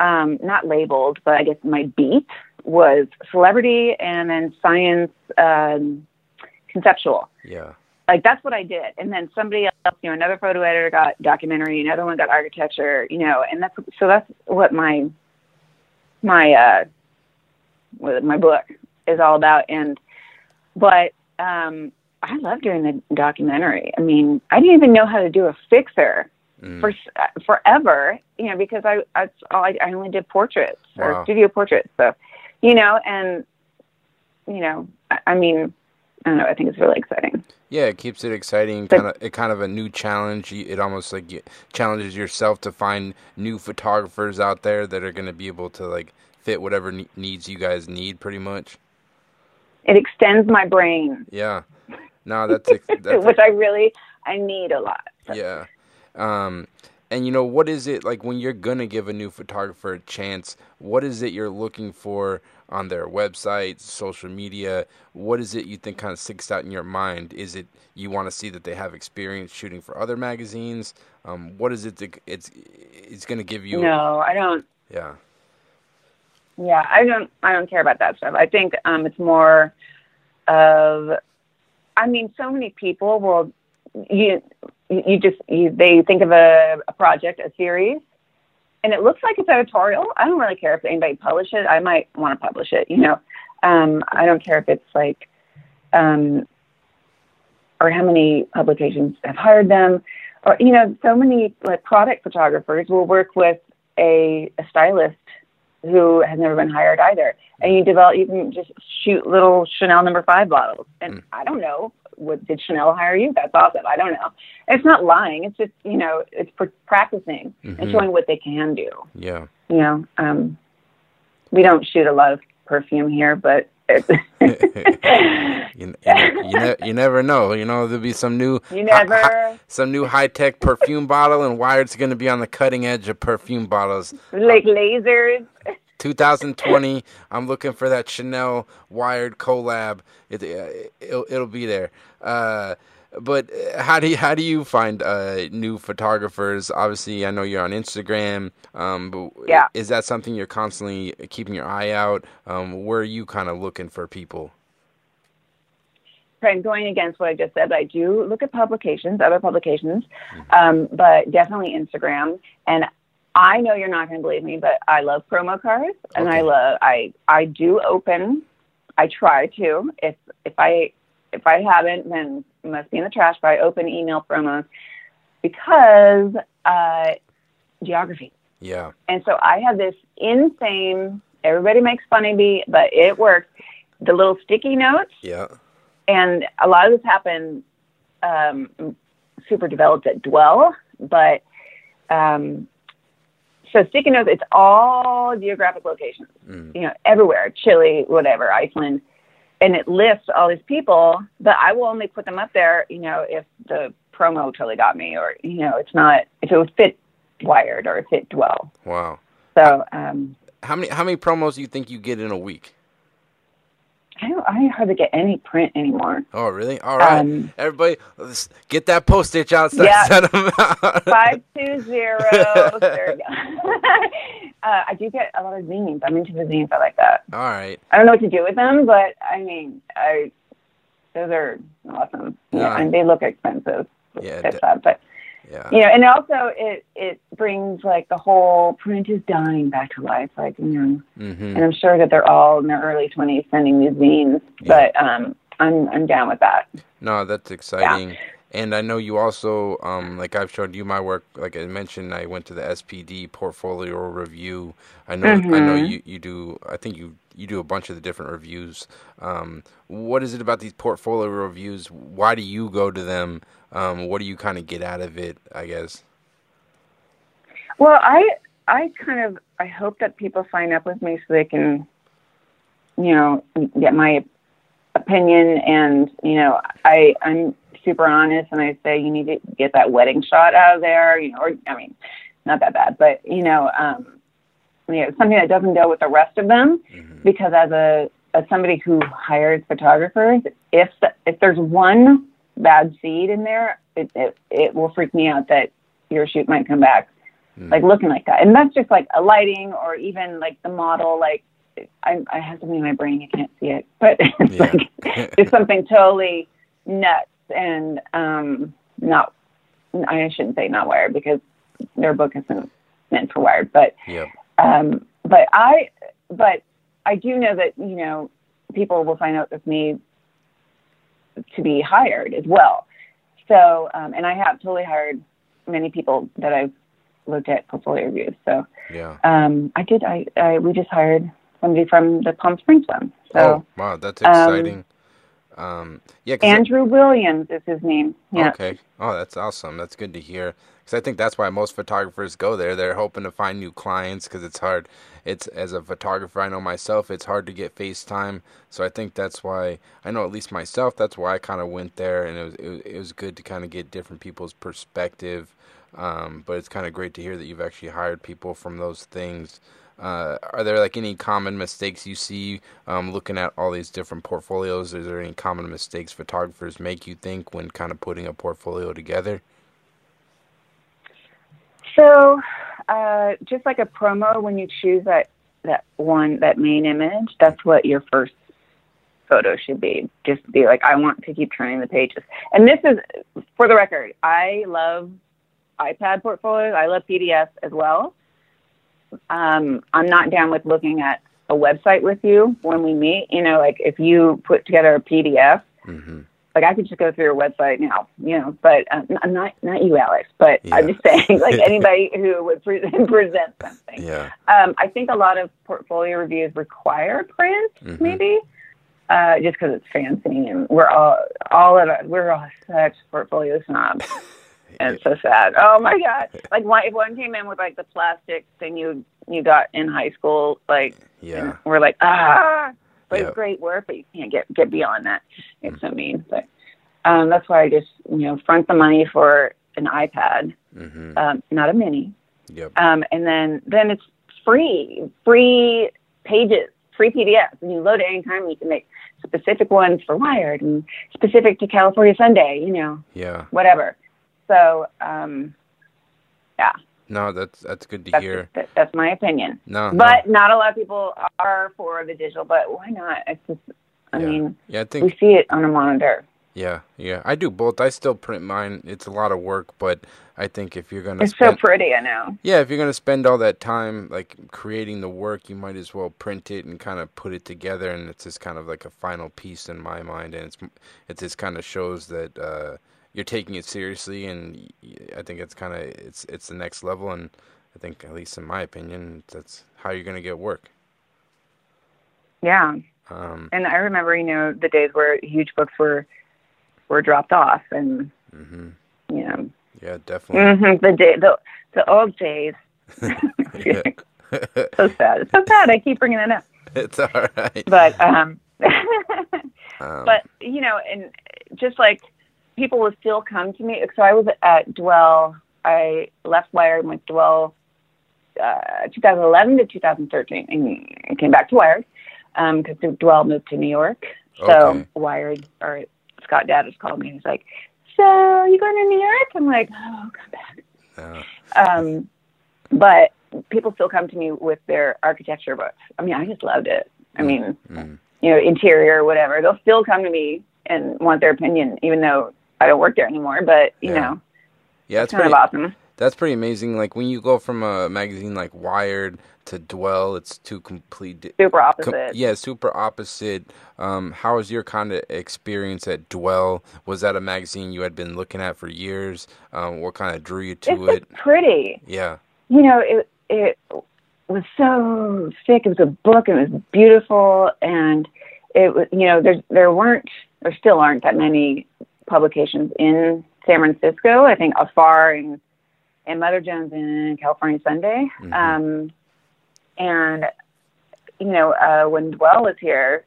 um, not labeled, but I guess my beat was celebrity and then science um, conceptual. Yeah. Like that's what I did. And then somebody else, you know, another photo editor got documentary, another one got architecture, you know, and that's so that's what my my uh what my book is all about and but um I love doing the documentary. I mean, I didn't even know how to do a fixer Mm. for forever, you know, because I I, I only did portraits Wow. or studio portraits. So, you know, and you know, I, I mean, I don't know. I think it's really exciting. Yeah, it keeps it exciting. But- Kind of, it kind of a new challenge. It almost like you, challenges yourself to find new photographers out there that are going to be able to like fit whatever ne- needs you guys need, pretty much. It extends my brain, Yeah. No, that's ex- that's which I really I need a lot. Yeah. Um, and you know what is it like when you're gonna give a new photographer a chance? What is it you're looking for on their website, social media? What is it you think kind of sticks out in your mind? Is it you want to see that they have experience shooting for other magazines? Um, what is it that it's it's gonna give you? No, I don't. Yeah. Yeah, I don't. I don't care about that stuff. I think um, it's more of. I mean, so many people will. You you just you, they think of a, a project, a series, and it looks like it's editorial. I don't really care if anybody publishes it. I might want to publish it. You know, um, I don't care if it's like, um, or how many publications have hired them, or you know, so many like product photographers will work with a, a stylist who has never been hired either. And you develop, you can just shoot little Chanel number five bottles. And mm. I don't know, what did Chanel hire you? That's awesome. I don't know. It's not lying. It's just, you know, it's practicing mm-hmm. and showing what they can do. Yeah. You know, um, we don't shoot a lot of perfume here, but you, you, you, ne- you, never know. You know, there'll be some new, you never, hi- some new high tech perfume bottle, and Wired's going to be on the cutting edge of perfume bottles, like lasers. 2020. I'm looking for that Chanel Wired collab. It, will it'll be there. Uh, but uh, how do you, how do you find uh, new photographers? Obviously, I know you're on Instagram. Um, but yeah. is that something you're constantly keeping your eye out? Um, where are you kind of looking for people? I'm going against what I just said. I do look at publications, other publications, um, but definitely Instagram. And I know you're not going to believe me, but I love promo cards, and okay. I love I I do open. I try to. If if I if I haven't, then it must be in the trash. But I open email promos because uh, geography. Yeah. And so I have this insane. Everybody makes fun of me, but it works. The little sticky notes. Yeah. And a lot of this happened um, super developed at Dwell, but um, so sticky notes. It's all geographic locations. Mm. You know, everywhere. Chile, whatever, Iceland and it lists all these people, but I will only put them up there, you know, if the promo totally got me or, you know, it's not, if it would fit Wired or fit Dwell. Wow. So, um, how many, how many promos do you think you get in a week? I don't, I hardly get any print anymore. Oh, really? All right, um, everybody, get that postage out. Yeah, five two zero. there we go. uh, I do get a lot of zines. I'm into the zines. I like that. All right. I don't know what to do with them, but I mean, I those are awesome. Yeah, and they look expensive. Yeah, it's sad, but yeah. You know, and also it it brings like the whole print is dying back to life. Like you know, mm-hmm. and I'm sure that they're all in their early 20s sending these zines, yeah. but um, I'm I'm down with that. No, that's exciting. Yeah. And I know you also, um, like I've showed you my work. Like I mentioned, I went to the SPD portfolio review. I know, mm-hmm. I know mm-hmm. you, you do. I think you you do a bunch of the different reviews. Um, what is it about these portfolio reviews? Why do you go to them? Um, what do you kind of get out of it? I guess. Well, I I kind of I hope that people sign up with me so they can, you know, get my opinion and you know I I'm super honest and I say you need to get that wedding shot out of there, you know, or I mean, not that bad, but you know, um, you know, something that doesn't go with the rest of them, mm-hmm. because as a as somebody who hires photographers, if the, if there's one bad seed in there, it, it it will freak me out that your shoot might come back mm-hmm. like looking like that, and that's just like a lighting or even like the model, like. I, I have something in my brain, you can't see it, but it's yeah. like it's something totally nuts and um, not I shouldn't say not Wired because their book isn't meant for Wired, but yeah. um, but I but I do know that you know people will find out with me to be hired as well. So um, and I have totally hired many people that I've looked at portfolio reviews. So yeah, um, I did. I, I we just hired somebody from the Palm Springs one. So oh, wow, that's exciting. Um, yeah, Andrew Williams is his name. Yeah. Okay. Oh, that's awesome. That's good to hear. Because I think that's why most photographers go there. They're hoping to find new clients because it's hard. It's as a photographer, I know myself, it's hard to get FaceTime. So I think that's why I know at least myself. That's why I kind of went there, and it was it, it was good to kind of get different people's perspective. Um, but it's kind of great to hear that you've actually hired people from those things. Uh, are there like any common mistakes you see um, looking at all these different portfolios? Is there any common mistakes photographers make you think when kind of putting a portfolio together? So, uh, just like a promo, when you choose that that one that main image, that's what your first photo should be. Just be like, I want to keep turning the pages. And this is, for the record, I love iPad portfolios. I love PDFs as well um, I'm not down with looking at a website with you when we meet. You know, like if you put together a PDF, mm-hmm. like I could just go through your website now, you know, but um, I'm not not you, Alex, but Yeah. I'm just saying, like anybody who would present, present something. Yeah. Um, I think a lot of portfolio reviews require print, Mhm. maybe, uh, just because it's fancy, and we're all all of us we're all such portfolio snobs. And it's so sad. Oh my god! Like, one, if one came in with like the plastic thing you you got in high school, like Yeah. we're like, ah, but it's great work, but you can't get get beyond that. It's so mean, but um, that's why I just you know front the money for an iPad, Mm-hmm. um, not a mini, Yep. um, and then then it's free, free pages, free PDFs, and you load it anytime. You can make specific ones for Wired and specific to California Sunday, you know, Yeah. whatever. So um, yeah. No, that's that's good to that's hear. that, that's my opinion. No. no. But not a lot of people are for the digital. But why not? It's just, I Yeah. mean, yeah, I think we see it on a monitor. Yeah, yeah. I do both. I still print mine. It's a lot of work, but I think if you're gonna It's so pretty. I know. yeah, if you're gonna spend all that time like creating the work, you might as well print it and kind of put it together, and it's just kind of like a final piece in my mind, and it's it just kind of shows that uh, you're taking it seriously, and I think it's kind of it's it's the next level, and I think at least in my opinion, that's how you're gonna get work. Yeah. Um, And I remember, you know, the days where huge books were were dropped off, and hmm you know, Yeah, definitely. hmm the day, the the old days. So sad. It's so sad. I keep bringing it up, it's all right. but um, Um, but you know, and just like people will still come to me. So I was at Dwell. I left Wired and went to Dwell, uh, 2011 to 2013, and came back to Wired because Dwell moved to New York. So Okay. Wired or Scott Dadich called me and he's like, "So you going to New York?" I'm like, "Oh, come back." Um, but people still come to me with their architecture books. I mean, I just loved it. I mean, mm, you know, interior or whatever. They'll still come to me and want their opinion, even though I don't work there anymore. But you Yeah. know, yeah, it's kind pretty. of awesome. That's pretty amazing. Like when you go from a magazine like Wired to Dwell, it's two complete. di- Super com- opposite. yeah, super opposite. Um, how was your kind of experience at Dwell? Was that a magazine you had been looking at for years? Um, what kind of drew you to it's it? pretty. Yeah, You know, it it was so thick. It was a book. and It was beautiful, and it was. You know, there there weren't, there still aren't that many publications in San Francisco. I think Afar and and Mother Jones and California Sunday. Mhm. Um, and you know, uh, when Dwell was here,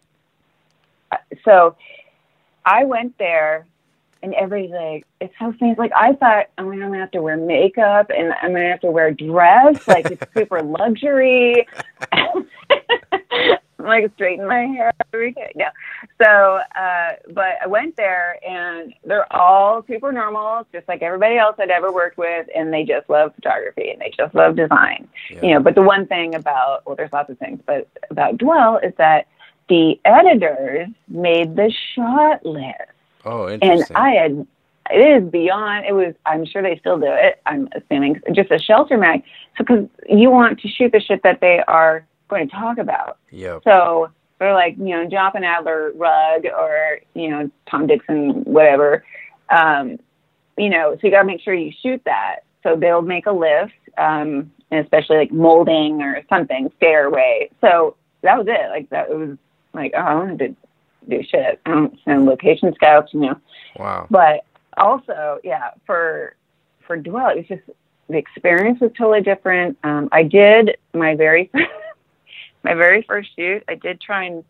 uh, so I went there, and everybody's like, "It's so fancy." Like I thought, oh, I'm gonna have to wear makeup, and I'm gonna have to wear a dress, like it's super luxury. like straighten my hair every day. No. So, uh, but I went there and they're all super normal, just like everybody else I'd ever worked with, and they just love photography and they just love design. yeah. You know, but the one thing about well, there's lots of things, but about Dwell is that the editors made the shot list, Oh, and. I had. It is beyond. It was. I'm sure they still do it. I'm assuming just a shelter mag. So because you want to shoot the shit that they are going to talk about. yep. So they're like, you know, Jonathan Adler rug or, you know, Tom Dixon, whatever. Um, you know, so you got to make sure you shoot that. So they'll make a list, um, and especially like molding or something, stairway. So that was it. Like that it was like, oh, I don't have to do shit. I don't send location scouts, you know. Wow. But also, yeah, for for Dwell, it was just the experience was totally different. Um, I did my very my very first shoot. I did try and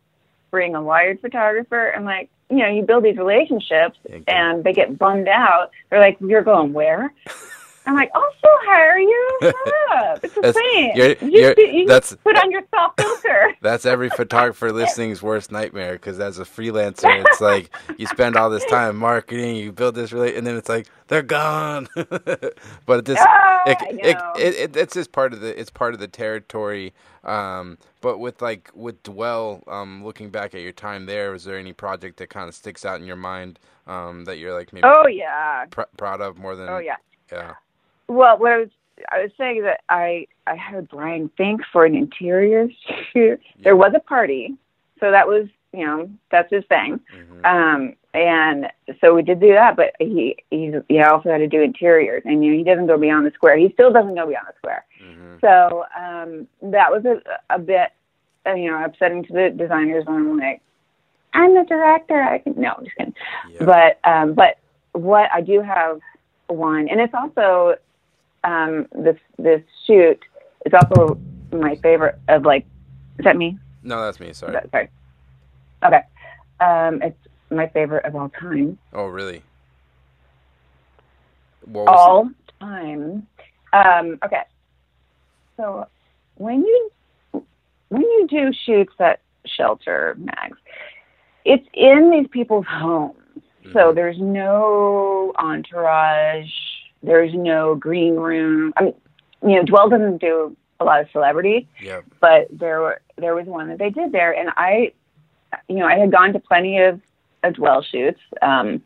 bring a wired photographer, and like you know, you build these relationships, and they get bummed out. They're like, "You're going where?" I'm like, "I'll still hire you. Shut up. It's the That's- same. you're- you you're- you that's- put on your soft filter." That's every photographer listening's worst nightmare because as a freelancer, it's like you spend all this time marketing, you build this relate, and then it's like they're gone. but this, Ah, it, it, it, it, it's just part of the it's part of the territory. Um, but with like with Dwell, um, looking back at your time there, was there any project that kind of sticks out in your mind um, that you're like maybe oh yeah. pr- proud of more than? Oh yeah. yeah. Well, what I was I was saying is that I I hired Brian Finke for an interior shoot. There was a party, so that was you know that's his thing. Mhm. Um, and so we did do that, but he he's he also had to do interiors, and you know he doesn't go beyond the square. He still doesn't go beyond the square. Mm-hmm. So um, that was a, a bit, uh, you know, upsetting to the designers when I'm like, I'm the director. I can no, I'm just kidding. Yeah. But um, but what I do have one, and it's also um, this this shoot is also my favorite of like. Is that me? No, that's me. Sorry. That, sorry. Okay. Um, it's my favorite of all time. Oh, really? all it? time. Um, okay. So when you when you do shoots at shelter mags, it's in these people's homes. Mm-hmm. So there's no entourage. There's no green room. I mean, you know, Dwell doesn't do a lot of celebrity. Yep. But there were there was one that they did there, and I, you know, I had gone to plenty of, of Dwell shoots, um,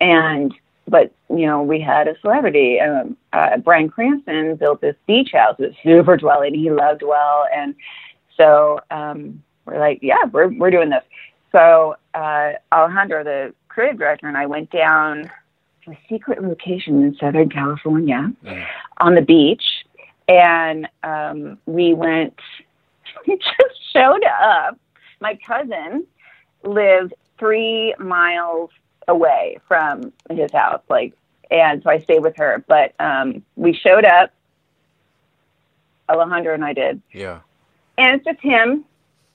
and but you know, we had a celebrity. Um, uh, Bryan Cranston built this beach house. It was super dwelling. He loved Dwell, and so um, we're like, yeah, we're we're doing this. So uh, Alejandro, the creative director, and I went down a secret location in Southern California mm. on the beach, and um, we went. We just showed up. My cousin lived three miles away from his house, like, and so I stayed with her. But um, we showed up. Alejandro and I did. Yeah. And it's just him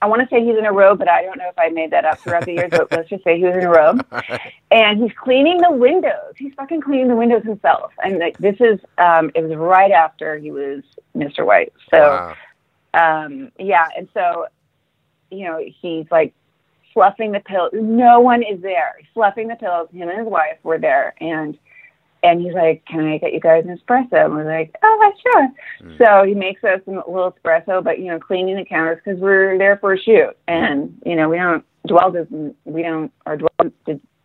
I want to say he's in a robe, but I don't know if I made that up throughout the years. But let's just say he was in a robe, and he's cleaning the windows. He's fucking cleaning the windows himself. And like, this is, um, it was right after he was Mr. White. So, wow. um, yeah, and so, you know, he's like fluffing the pillows. No one is there. He's fluffing the pillows. Him and his wife were there, and and he's like, "Can I get you guys an espresso?" And we're like, "Oh, sure." Mm. So he makes us a little espresso, but you know, cleaning the counters because we're there for a shoot, and you know, we don't dwell doesn't we don't our dwell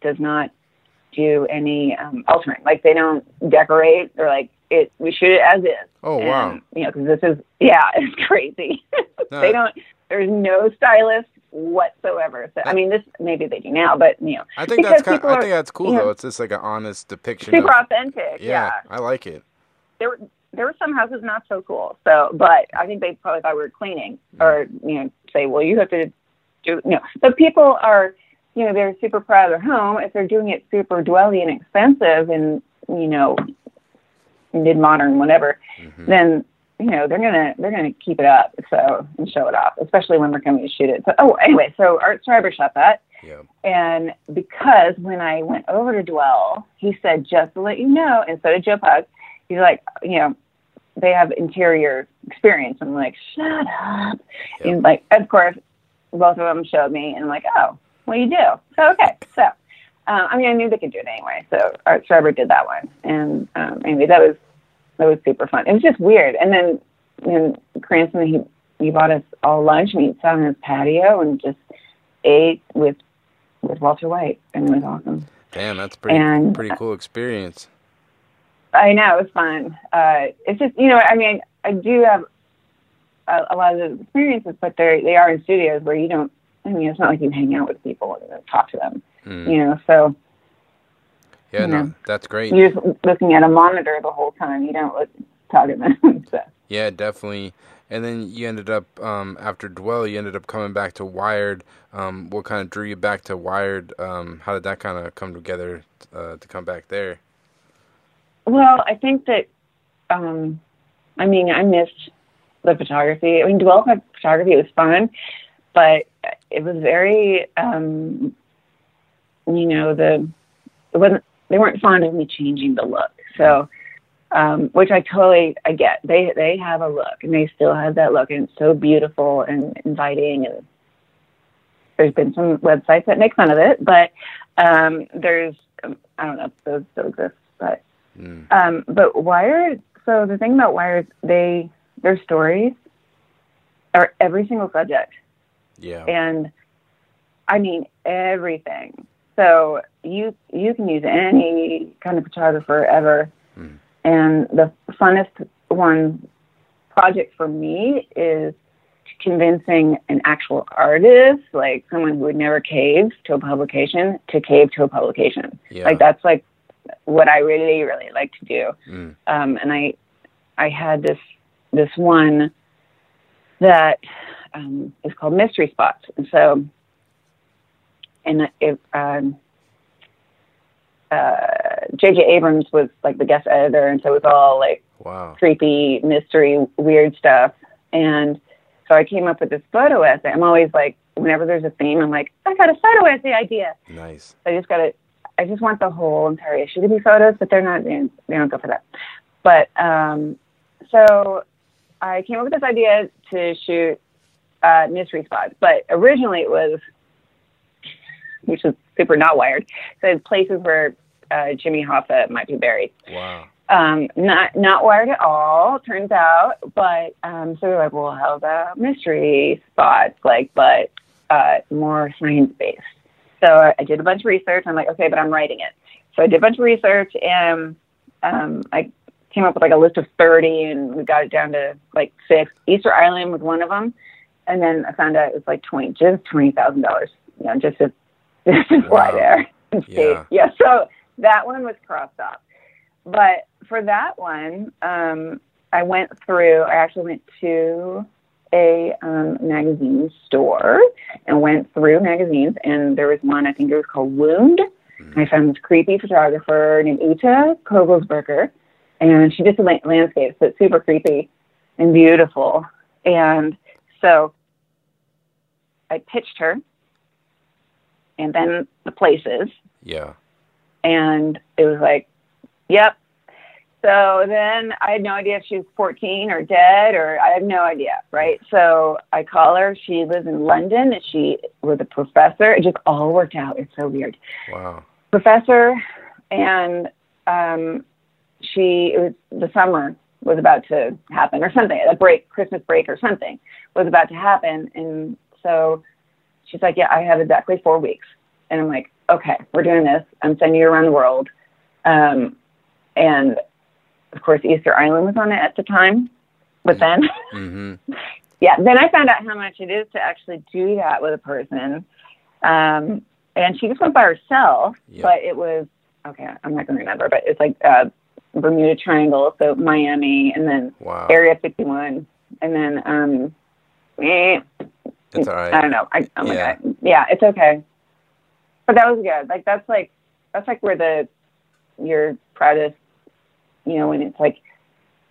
does not do any um, altering. Like they don't decorate or like it. We shoot it as is. Oh and, wow! You know, because this is yeah, it's crazy. No. they don't. There's no stylist whatsoever. So I mean, this maybe they do now, but you know, I think that's kind of, I think that's cool though. Know, it's just like an honest depiction. Super of, authentic. Yeah, yeah, I like it. There were there were some houses not so cool. So, but I think they probably thought we were cleaning, mm. or you know, say, well, you have to do you know. But people are, you know, they're super proud of their home. If they're doing it super dwelly and expensive, and you know, mid modern, whatever, mm-hmm. then you know they're gonna they're gonna keep it up so and show it off, especially when we're coming to shoot it. So oh anyway, so Art Streiber shot that. Yeah. And because when I went over to Dwell, he said just to let you know, and so did Joe Pug. He's like, you know, they have interior experience. I'm like, shut up. Yeah. And like, of course, both of them showed me, and I'm like, oh, what do you do? So okay, so. Um, I mean, I knew they could do it anyway, so Art Streiber did that one, and um, anyway, that was that was super fun. It was just weird. And then and Cranston he he bought us all lunch and we sat on his patio and just ate with with Walter White and it was awesome. Damn, that's pretty and, pretty cool experience. I know it was fun. Uh, it's just you know, I mean, I do have a, a lot of those experiences, but they they are in studios where you don't. I mean, it's not like you hang out with people and talk to them. Mm. You know, so yeah, no, that's great. You're just looking at a monitor the whole time. You don't look talk to them. so. Yeah, definitely. And then you ended up um, after Dwell, you ended up coming back to Wired. Um, what kind of drew you back to Wired? Um, how did that kind of come together uh, to come back there? Well, I think that um, I mean I missed the photography. I mean, Dwell had photography it was fun, but it was very um, you know the it wasn't they weren't fond of me changing the look. So, um, which I totally I get. They they have a look, and they still have that look, and it's so beautiful and inviting. And there's been some websites that make fun of it, but um, there's um, I don't know if those still exist, but mm. um, but Wired. So the thing about Wired, is they their stories are every single subject. Yeah. And I mean everything. So you you can use any kind of photographer ever. Mm. And the funnest one project for me is convincing an actual artist, like someone who would never cave to a publication, to cave to a publication. Yeah. Like that's like what I really, really like to do. Mm. Um, and I, I had this this one that um, is called Mystery Spots, and so, and it, um, uh, J.J. Abrams was like the guest editor, and so it was all like Wow. creepy, mystery, weird stuff. And so I came up with this photo essay. I'm always like, whenever there's a theme, I'm like, I got a photo essay idea. Nice. I just got to, I just want the whole entire issue to be photos, but they're not, they don't go for that. But um, so I came up with this idea to shoot uh, mystery spots, but originally it was, which is super not wired, so places where uh, Jimmy Hoffa might be buried Wow. um, not not wired at all, turns out. But um, so we're like, well, how about mystery spots? Like, but uh, more science based. So I, did a bunch of research. I'm like, okay, but I'm writing it. So I did a bunch of research, and um, I came up with like a list of 30, and we got it down to like six. Easter Island was one of them, and then I found out it was like 20, just twenty thousand dollars. You know, just to just to fly Wow. there and stay. Yeah. yeah. So that one was crossed off but for that one, um, I went through. I actually went to a um, magazine store and went through magazines, and there was one. I think it was called Wound. And I found this creepy photographer named Uta Kogelsberger, and she did some landscapes, but super creepy and beautiful. And so I pitched her, and then the places, Yeah. and it was like, yep. So then I had no idea if she was 14 or dead, or I had no idea, right? So I call her. She lives in London. and She was a professor. It just all worked out. It's so weird. Wow. Professor, and um, she, it was the summer was about to happen or something, a break, Christmas break or something was about to happen. And so she's like, yeah, I have exactly four weeks. And I'm like, okay, we're doing this. I'm sending you around the world. Um, and of course, Easter Island was on it at the time. But then, Mm-hmm. yeah, then I found out how much it is to actually do that with a person. Um, and she just went by herself, but it was okay. I'm not going to remember, but it's like uh, Bermuda Triangle, so Miami, and then Wow. Area 51, and then um, eh, That's all I don't know. I, oh my Yeah. god, yeah, it's okay. But that was good. Like that's like that's like where the you're proudest, you know, when it's like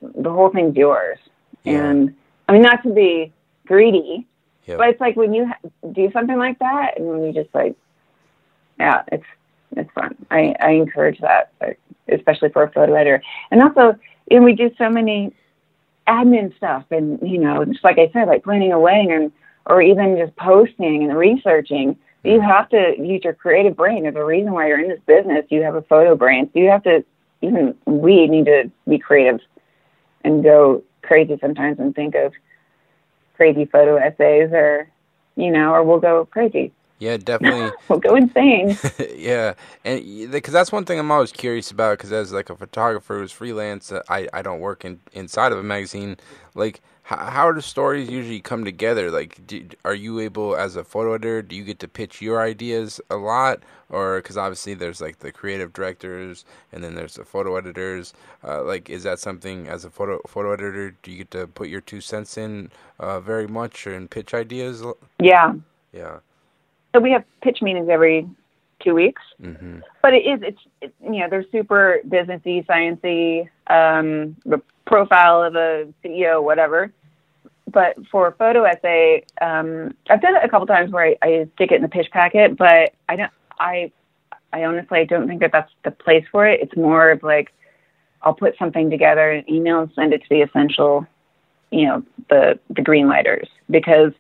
the whole thing's yours. Yeah. And I mean, not to be greedy, Yep. but it's like when you ha- do something like that, and when you just like, yeah, it's it's fun. I I encourage that, like, especially for a photo editor, and also, and we do so many admin stuff, and you know, just like I said, like planning a wedding, and or even just posting and researching. You mm-hmm. have to use your creative brain. There's a reason why you're in this business. You have a photo brain. So you have to, even we need to be creative and go crazy sometimes and think of crazy photo essays or, you know, or we'll go crazy. Yeah, definitely. We'll go insane. yeah, and because that's one thing I'm always curious about. Because as like a photographer who's freelance, uh, I I don't work in inside of a magazine. Like, how, how do stories usually come together? Like, do, are you able as a photo editor? Do you get to pitch your ideas a lot, or because obviously there's like the creative directors and then there's the photo editors. Uh, like, is that something as a photo photo editor? Do you get to put your two cents in uh, very much and pitch ideas? yeah. Yeah. So we have pitch meetings every two weeks. Mm-hmm. but it is it's it, you know they're super businessy sciencey um the profile of a ceo whatever but for a photo essay um i've done it a couple times where I, I stick it in the pitch packet but i don't i i honestly I don't think that that's the place for it it's more of like i'll put something together in an email and send it to the essential you know the the green lighters because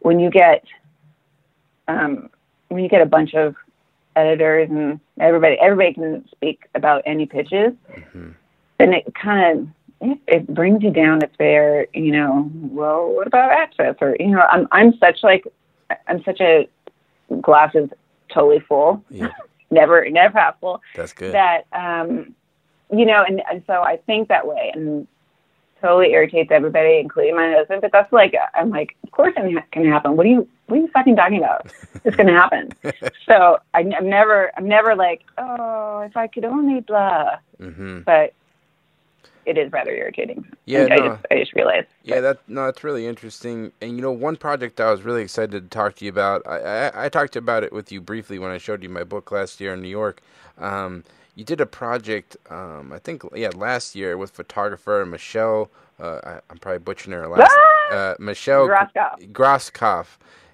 when you get um when you get a bunch of editors and everybody everybody can speak about any pitches Mm-hmm. then it kind of it, it brings you down to fair you know well what about access or you know i'm i'm such like i'm such a glass is totally full Yeah, never never half full that's good. that um you know and, and so i think that way and totally irritates everybody, including my husband. But that's like, I'm like, of course it can happen. What are you, what are you fucking talking about? It's going to happen. so I, I'm never, I'm never like, oh, if I could only blah. Mm-hmm. But it is rather irritating. Yeah, no. I just, I just realized. Yeah, that no, that's really interesting. And you know, one project I was really excited to talk to you about. I, I, I talked about it with you briefly when I showed you my book last year in New York. Um, you did a project, um, I think, yeah, last year with photographer Michelle. Uh, I, am probably butchering her last. Ah! Uh, Michelle. Groskopf.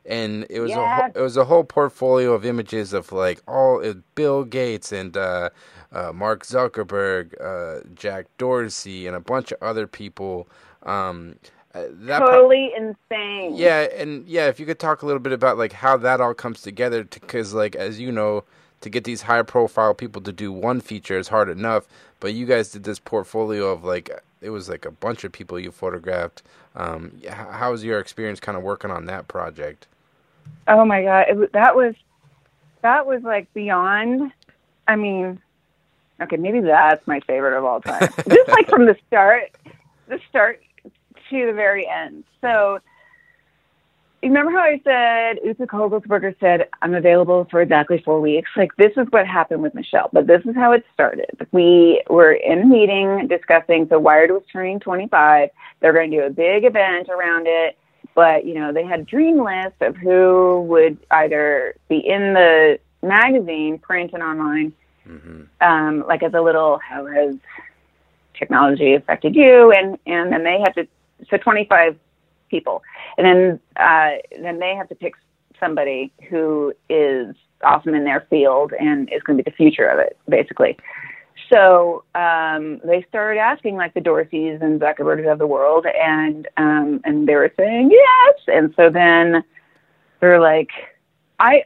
And it was yes. a it was a whole portfolio of images of like all uh, Bill Gates and uh, uh, Mark Zuckerberg, uh, Jack Dorsey, and a bunch of other people. Um, that totally pro- insane. Yeah, and yeah, if you could talk a little bit about like how that all comes together, because like as you know, to get these high profile people to do one feature is hard enough. But you guys did this portfolio of like it was like a bunch of people you photographed. Um, how was your experience kind of working on that project? Oh my god, it, that was that was like beyond. I mean, okay, maybe that's my favorite of all time. Just like from the start, the start to the very end. So remember how I said Ute Kogelsberger said I'm available for exactly four weeks? Like this is what happened with Michelle, but this is how it started. We were in a meeting discussing. So Wired was turning 25. They're going to do a big event around it, but you know they had a dream list of who would either be in the magazine, print and online, mm-hmm. um, like as a little how has technology affected you, and and then they had to so 25 people, and then uh, then they have to pick somebody who is awesome in their field and is going to be the future of it, basically. So um, they started asking like the Dorseys and Zuckerbergs of the world, and um, and they were saying yes. And so then they're like, I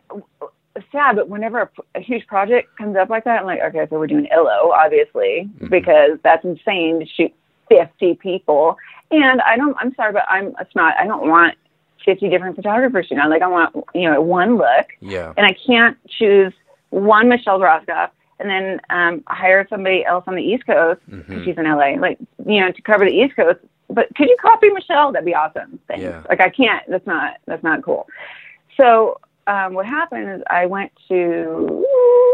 sad, but whenever a, a, huge project comes up like that, I'm like, okay, so we're doing Illo, obviously, mm-hmm. because that's insane to shoot 50 people. And I don't, I'm sorry, but I'm a snot. I don't want 50 different photographers, you know, like I want, you know, one look. Yeah. And I can't choose one Michelle Groskopf and then um, hire somebody else on the East Coast mm-hmm. she's in LA, like, you know, to cover the East Coast. But could you copy Michelle? That'd be awesome. Thanks. Yeah. Like I can't, that's not, that's not cool. So um, what happened is I went to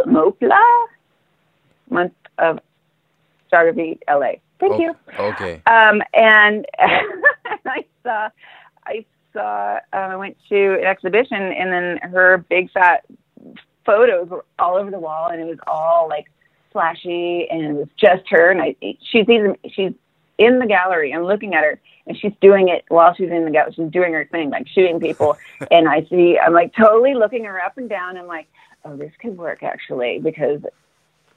Mopla, month of photography, LA. Thank okay. you. Okay. Um, and I saw, I saw, uh, I went to an exhibition, and then her big fat photos were all over the wall, and it was all like flashy, and it was just her. And I, she's even, she's in the gallery. I'm looking at her, and she's doing it while she's in the gallery. She's doing her thing, like shooting people. and I see, I'm like totally looking her up and down. I'm like, oh, this could work actually because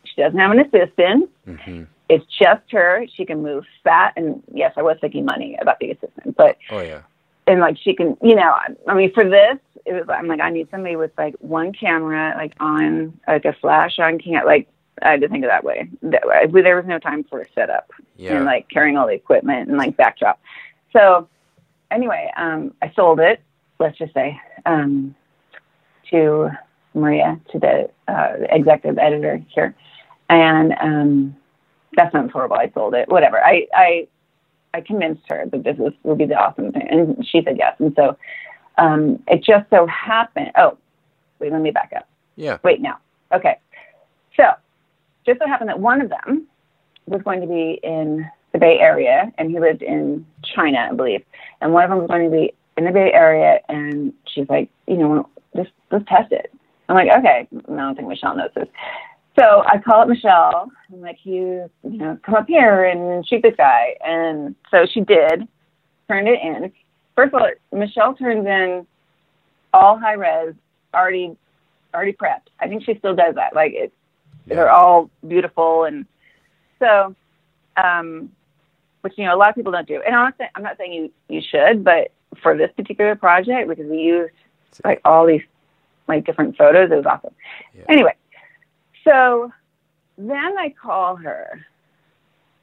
she doesn't have an assistant. Mm-hmm. It's just her. She can move fat, and yes, I was thinking money about the assistant, but oh yeah, and like she can, you know, I mean, for this, it was I'm like I need somebody with like one camera, like on like a flash on cam, like I had to think of that way. There was no time for a setup yeah. and like carrying all the equipment and like backdrop. So anyway, um, I sold it. Let's just say um, to Maria, to the uh, executive editor here, and um, that sounds horrible. I sold it. Whatever. I I I convinced her that this was would be the awesome thing, and she said yes. And so um, it just so happened. Oh, wait, let me back up. Yeah. Wait now. Okay. So just so happened that one of them was going to be in the Bay Area, and he lived in China, I believe. And one of them was going to be in the Bay Area, and she's like, you know, just let's test it. I'm like, okay. I don't think Michelle knows this. So I call up Michelle. I'm like, you, you know, come up here and shoot this guy. And so she did, turned it in. First of all, Michelle turns in all high res, already, already prepped. I think she still does that. Like it's, yeah. they're all beautiful, and so, um, which you know a lot of people don't do. And I'm not, saying, I'm not saying you you should, but for this particular project, because we used like all these like different photos, it was awesome. Yeah. Anyway, so then I call her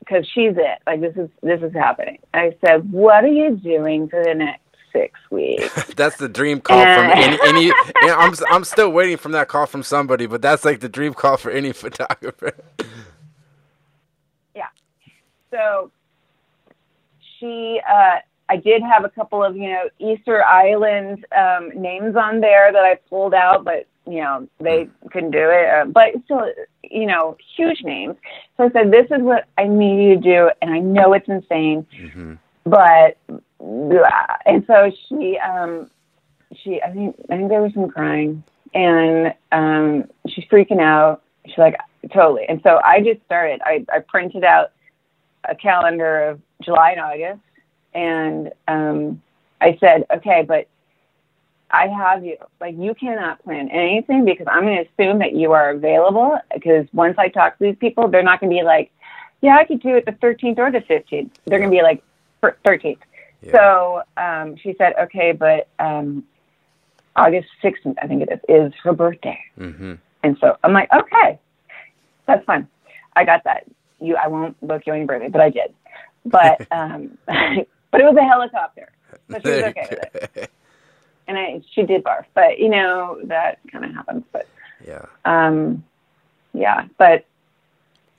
because she's it. Like this is this is happening. I said, "What are you doing for the next six weeks?" that's the dream call and... from any. any I'm I'm still waiting from that call from somebody, but that's like the dream call for any photographer. yeah. So she, uh, I did have a couple of, you know, Easter Island um, names on there that I pulled out, but you know they couldn't do it. Uh, but still, you know, huge names. So I said, "This is what I need you to do," and I know it's insane, mm-hmm. but and so she, um, she, I think, I think there was some crying, and um, she's freaking out. She's like, totally. And so I just started. I, I printed out a calendar of July and August and um, I said, okay, but I have you. Like, you cannot plan anything because I'm going to assume that you are available. Because once I talk to these people, they're not going to be like, yeah, I could do it the 13th or the 15th. They're going to be like, 13th. Yeah. So um, she said, okay, but um, August 16th, I think it is, is her birthday. Mm-hmm. And so I'm like, okay, that's fine. I got that. You, I won't book you your birthday, but I did. But um, but it was a helicopter, so she was okay with it. And I, she did barf, but you know that kind of happens. But yeah, um, yeah, but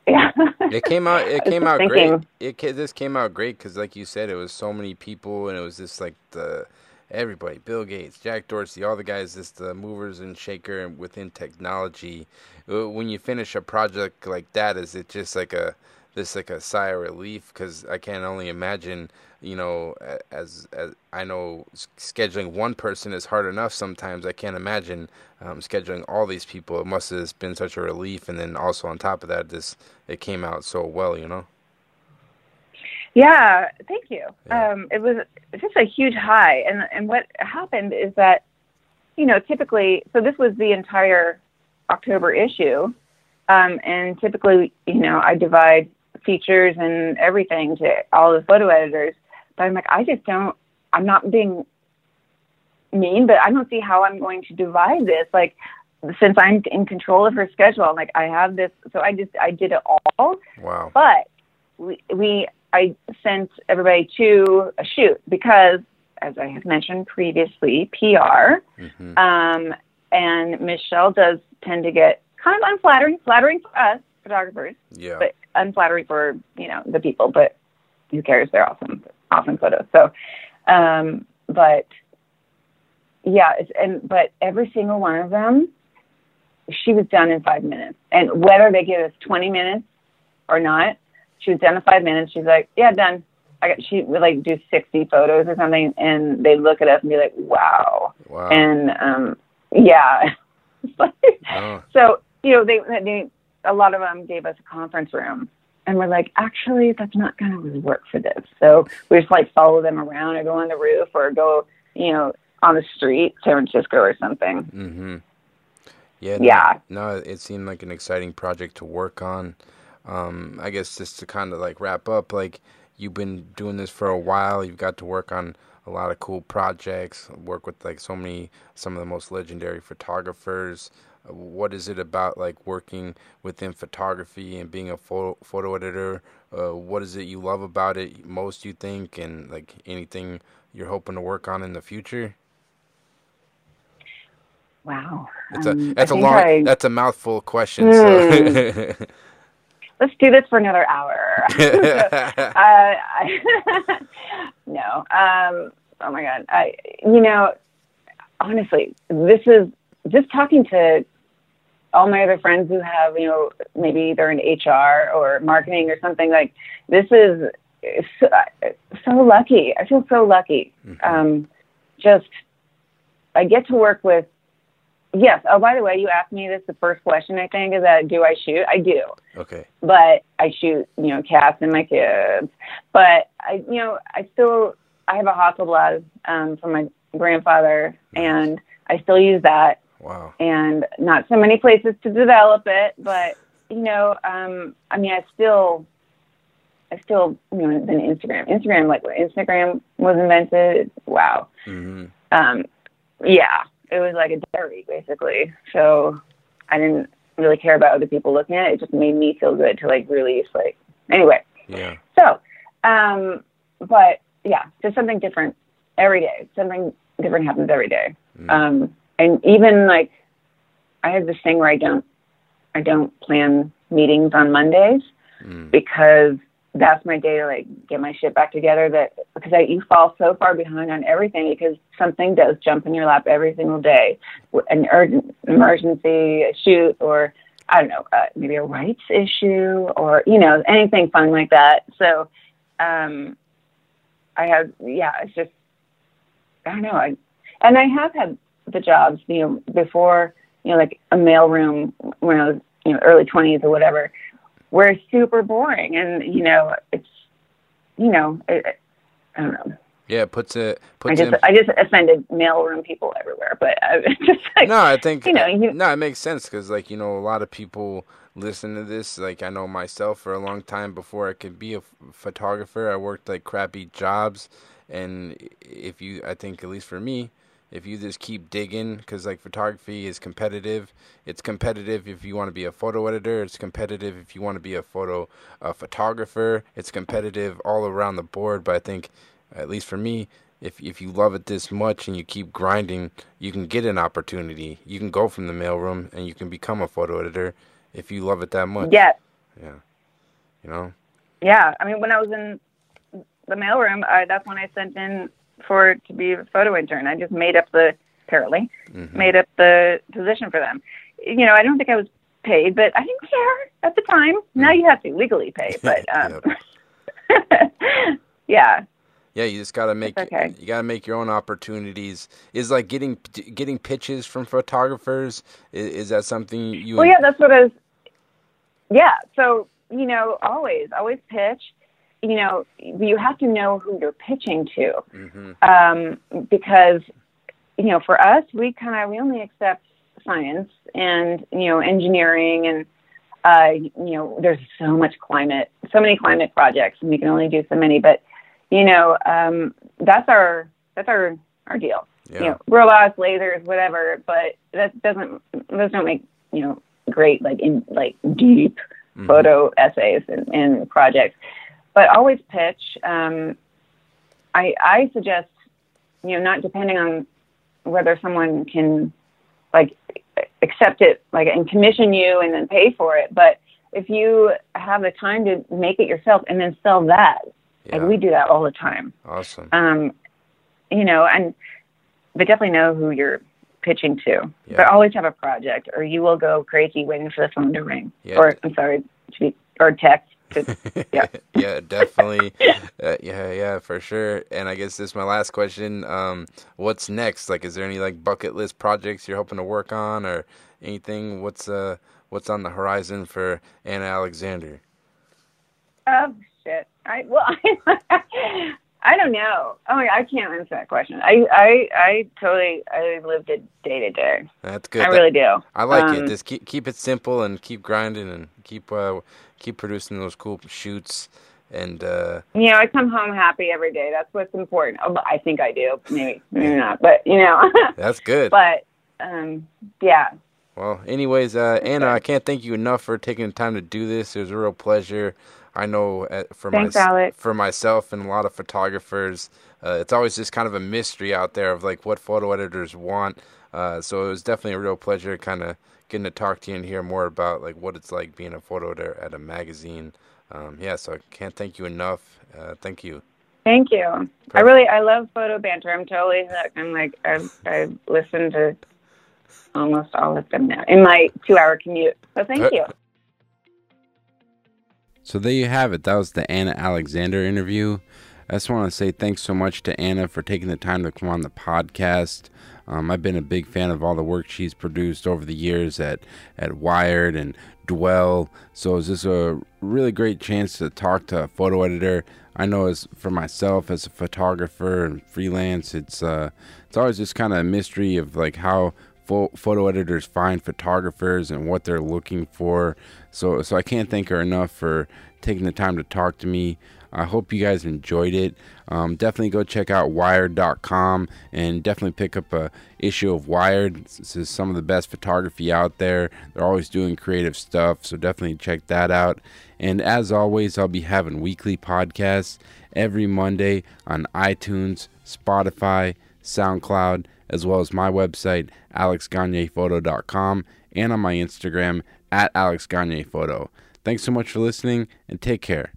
yeah, it came out. It came out thinking. great. It this came out great because, like you said, it was so many people, and it was just like the everybody, Bill Gates, Jack Dorsey, all the guys, just the movers and shaker within technology. Uh, when you finish a project like that, is it just like a this like a sigh of relief because I can only imagine, you know, as, as I know scheduling one person is hard enough sometimes. I can't imagine um, scheduling all these people. It must have been such a relief, and then also on top of that, this it came out so well, you know. Yeah, thank you. Yeah. Um, it was just a huge high, and and what happened is that, you know, typically, so this was the entire October issue, um, and typically, you know, I divide features and everything to all the photo editors. But I'm like, I just don't, I'm not being mean, but I don't see how I'm going to divide this. Like, since I'm in control of her schedule, I'm like, I have this. So I just, I did it all. Wow. But we, we, I sent everybody to a shoot because, as I have mentioned previously, PR. Mm-hmm. Um, and Michelle does tend to get kind of unflattering, flattering for us photographers, yeah. but unflattering for you know the people. But who cares? They're awesome, awesome photos. So, um, but yeah, it's, and but every single one of them, she was done in five minutes. And whether they give us twenty minutes or not, she was done in five minutes. She's like, yeah, done. I got, she would like do 60 photos or something and they look at us and be like, wow. Wow. And, um, yeah. oh. So, you know, they, they, a lot of them gave us a conference room and we're like, actually, that's not going to really work for this. So we just like follow them around or go on the roof or go, you know, on the street, San Francisco or something. Mm-hmm. Yeah. Yeah. No, it seemed like an exciting project to work on. Um, I guess just to kind of like wrap up, like you've been doing this for a while. You've got to work on a lot of cool projects. Work with like so many, some of the most legendary photographers what is it about like working within photography and being a photo, photo editor uh, what is it you love about it most you think and like anything you're hoping to work on in the future wow that's a um, that's a long I, that's a mouthful question mm. so. Hmm. let's do this for another hour uh, I, no um, oh my god i you know honestly this is just talking to all my other friends who have, you know, maybe they're in HR or marketing or something like this is so, so lucky. I feel so lucky. Mm-hmm. Um, just, I get to work with, yes. Oh, by the way, you asked me this, the first question I think is that do I shoot? I do. Okay. But I shoot, you know, cats and my kids. But I, you know, I still, I have a Hasselblad um, from my grandfather and I still use that Wow. And not so many places to develop it, but you know, um, I mean, I still, I still, you know, then Instagram, Instagram, like when Instagram was invented, wow. Mm-hmm. Um, yeah, it was like a diary basically. So I didn't really care about other people looking at it. It just made me feel good to like release, like, anyway. Yeah. So, um, but yeah, just something different every day. Something different happens every day. Mm-hmm. Um, and even like I have this thing where I don't I don't plan meetings on Mondays mm. because that's my day to like get my shit back together. That because I, you fall so far behind on everything because something does jump in your lap every single day, an urgent emergency, a shoot, or I don't know, uh, maybe a rights issue, or you know anything fun like that. So, um, I have yeah, it's just I don't know, I and I have had the jobs you know before you know like a mailroom when I was you know early twenties or whatever where it's super boring and you know it's you know it, I don't know. Yeah, it puts it. Puts I just in, I just offended mailroom people everywhere, but I, just like no, I think you know you, no, it makes sense because like you know a lot of people listen to this. Like I know myself for a long time before I could be a photographer, I worked like crappy jobs, and if you, I think at least for me, if you just keep digging because like photography is competitive. It's competitive if you want to be a photo editor. It's competitive if you want to be a photo a photographer. It's competitive all around the board. But i think at least for me if if you love it this much and you keep grinding you can get an opportunity. You can go from the mailroom and you can become a photo editor if you love it that much. Yeah. Yeah. You know? Yeah. I mean when i was in the mailroom I, that's when i sent in for to be a photo intern. I just made up the apparently mm-hmm. made up the position for them. You know, I don't think I was paid, but I didn't care at the time. Mm-hmm. Now you have to legally pay, but um, yeah. Yeah, you just gotta make okay. you gotta make your own opportunities. Is like getting getting pitches from photographers. Is, is that something you? Well, yeah, that's what I was. Yeah, so you know, always always pitch you know, you have to know who you're pitching to, mm-hmm. um, because you know, for us, we kind of we only accept science and you know engineering and uh, you know, there's so much climate, so many climate projects, and we can only do so many. But you know, um, that's our that's our our deal. Yeah. You know, robots, lasers, whatever. But that doesn't those don't make you know great like in like deep mm-hmm. photo essays and, and projects but always pitch. Um, I, I suggest, you know, not depending on whether someone can like accept it, like and commission you and then pay for it. But if you have the time to make it yourself and then sell that, yeah. like we do that all the time. Awesome. Um, you know, and but definitely know who you're pitching to. Yeah. But always have a project, or you will go crazy waiting for the phone to ring. Yeah. Or I'm sorry, to be, or text yeah. yeah, definitely. Uh, yeah, yeah, for sure. And I guess this is my last question. Um, what's next? Like, is there any like bucket list projects you're hoping to work on, or anything? What's uh, what's on the horizon for Anna Alexander? Oh shit! I well, I, I don't know. Oh, I can't answer that question. I, I, I totally, I lived it day to day. That's good. I that, really do. I like um, it. Just keep keep it simple and keep grinding and keep uh, keep producing those cool shoots. And uh, you know, I come home happy every day. That's what's important. Oh, I think I do. Maybe, maybe not. But you know, that's good. But um, yeah. Well, anyways, uh, Anna, I can't thank you enough for taking the time to do this. It was a real pleasure. I know uh, for Thanks, my, Alex. for myself and a lot of photographers, uh, it's always just kind of a mystery out there of like what photo editors want. Uh, so it was definitely a real pleasure, kind of getting to talk to you and hear more about like what it's like being a photo editor at a magazine. Um, yeah, so I can't thank you enough. Uh, thank you. Thank you. Perfect. I really I love photo banter. I'm totally hooked. I'm like I've I've listened to almost all of them now in my two hour commute. So thank you. So there you have it. That was the Anna Alexander interview. I just want to say thanks so much to Anna for taking the time to come on the podcast. Um, I've been a big fan of all the work she's produced over the years at, at Wired and Dwell. So it's just a really great chance to talk to a photo editor. I know as for myself as a photographer and freelance, it's uh, it's always just kind of a mystery of like how photo editors find photographers and what they're looking for. So, so I can't thank her enough for taking the time to talk to me. I hope you guys enjoyed it. Um, definitely go check out Wired.com and definitely pick up a issue of Wired. This is some of the best photography out there. They're always doing creative stuff, so definitely check that out. And as always, I'll be having weekly podcasts every Monday on iTunes, Spotify, SoundCloud, as well as my website, alexgagnephoto.com, and on my Instagram, at alexgagnephoto. Thanks so much for listening, and take care.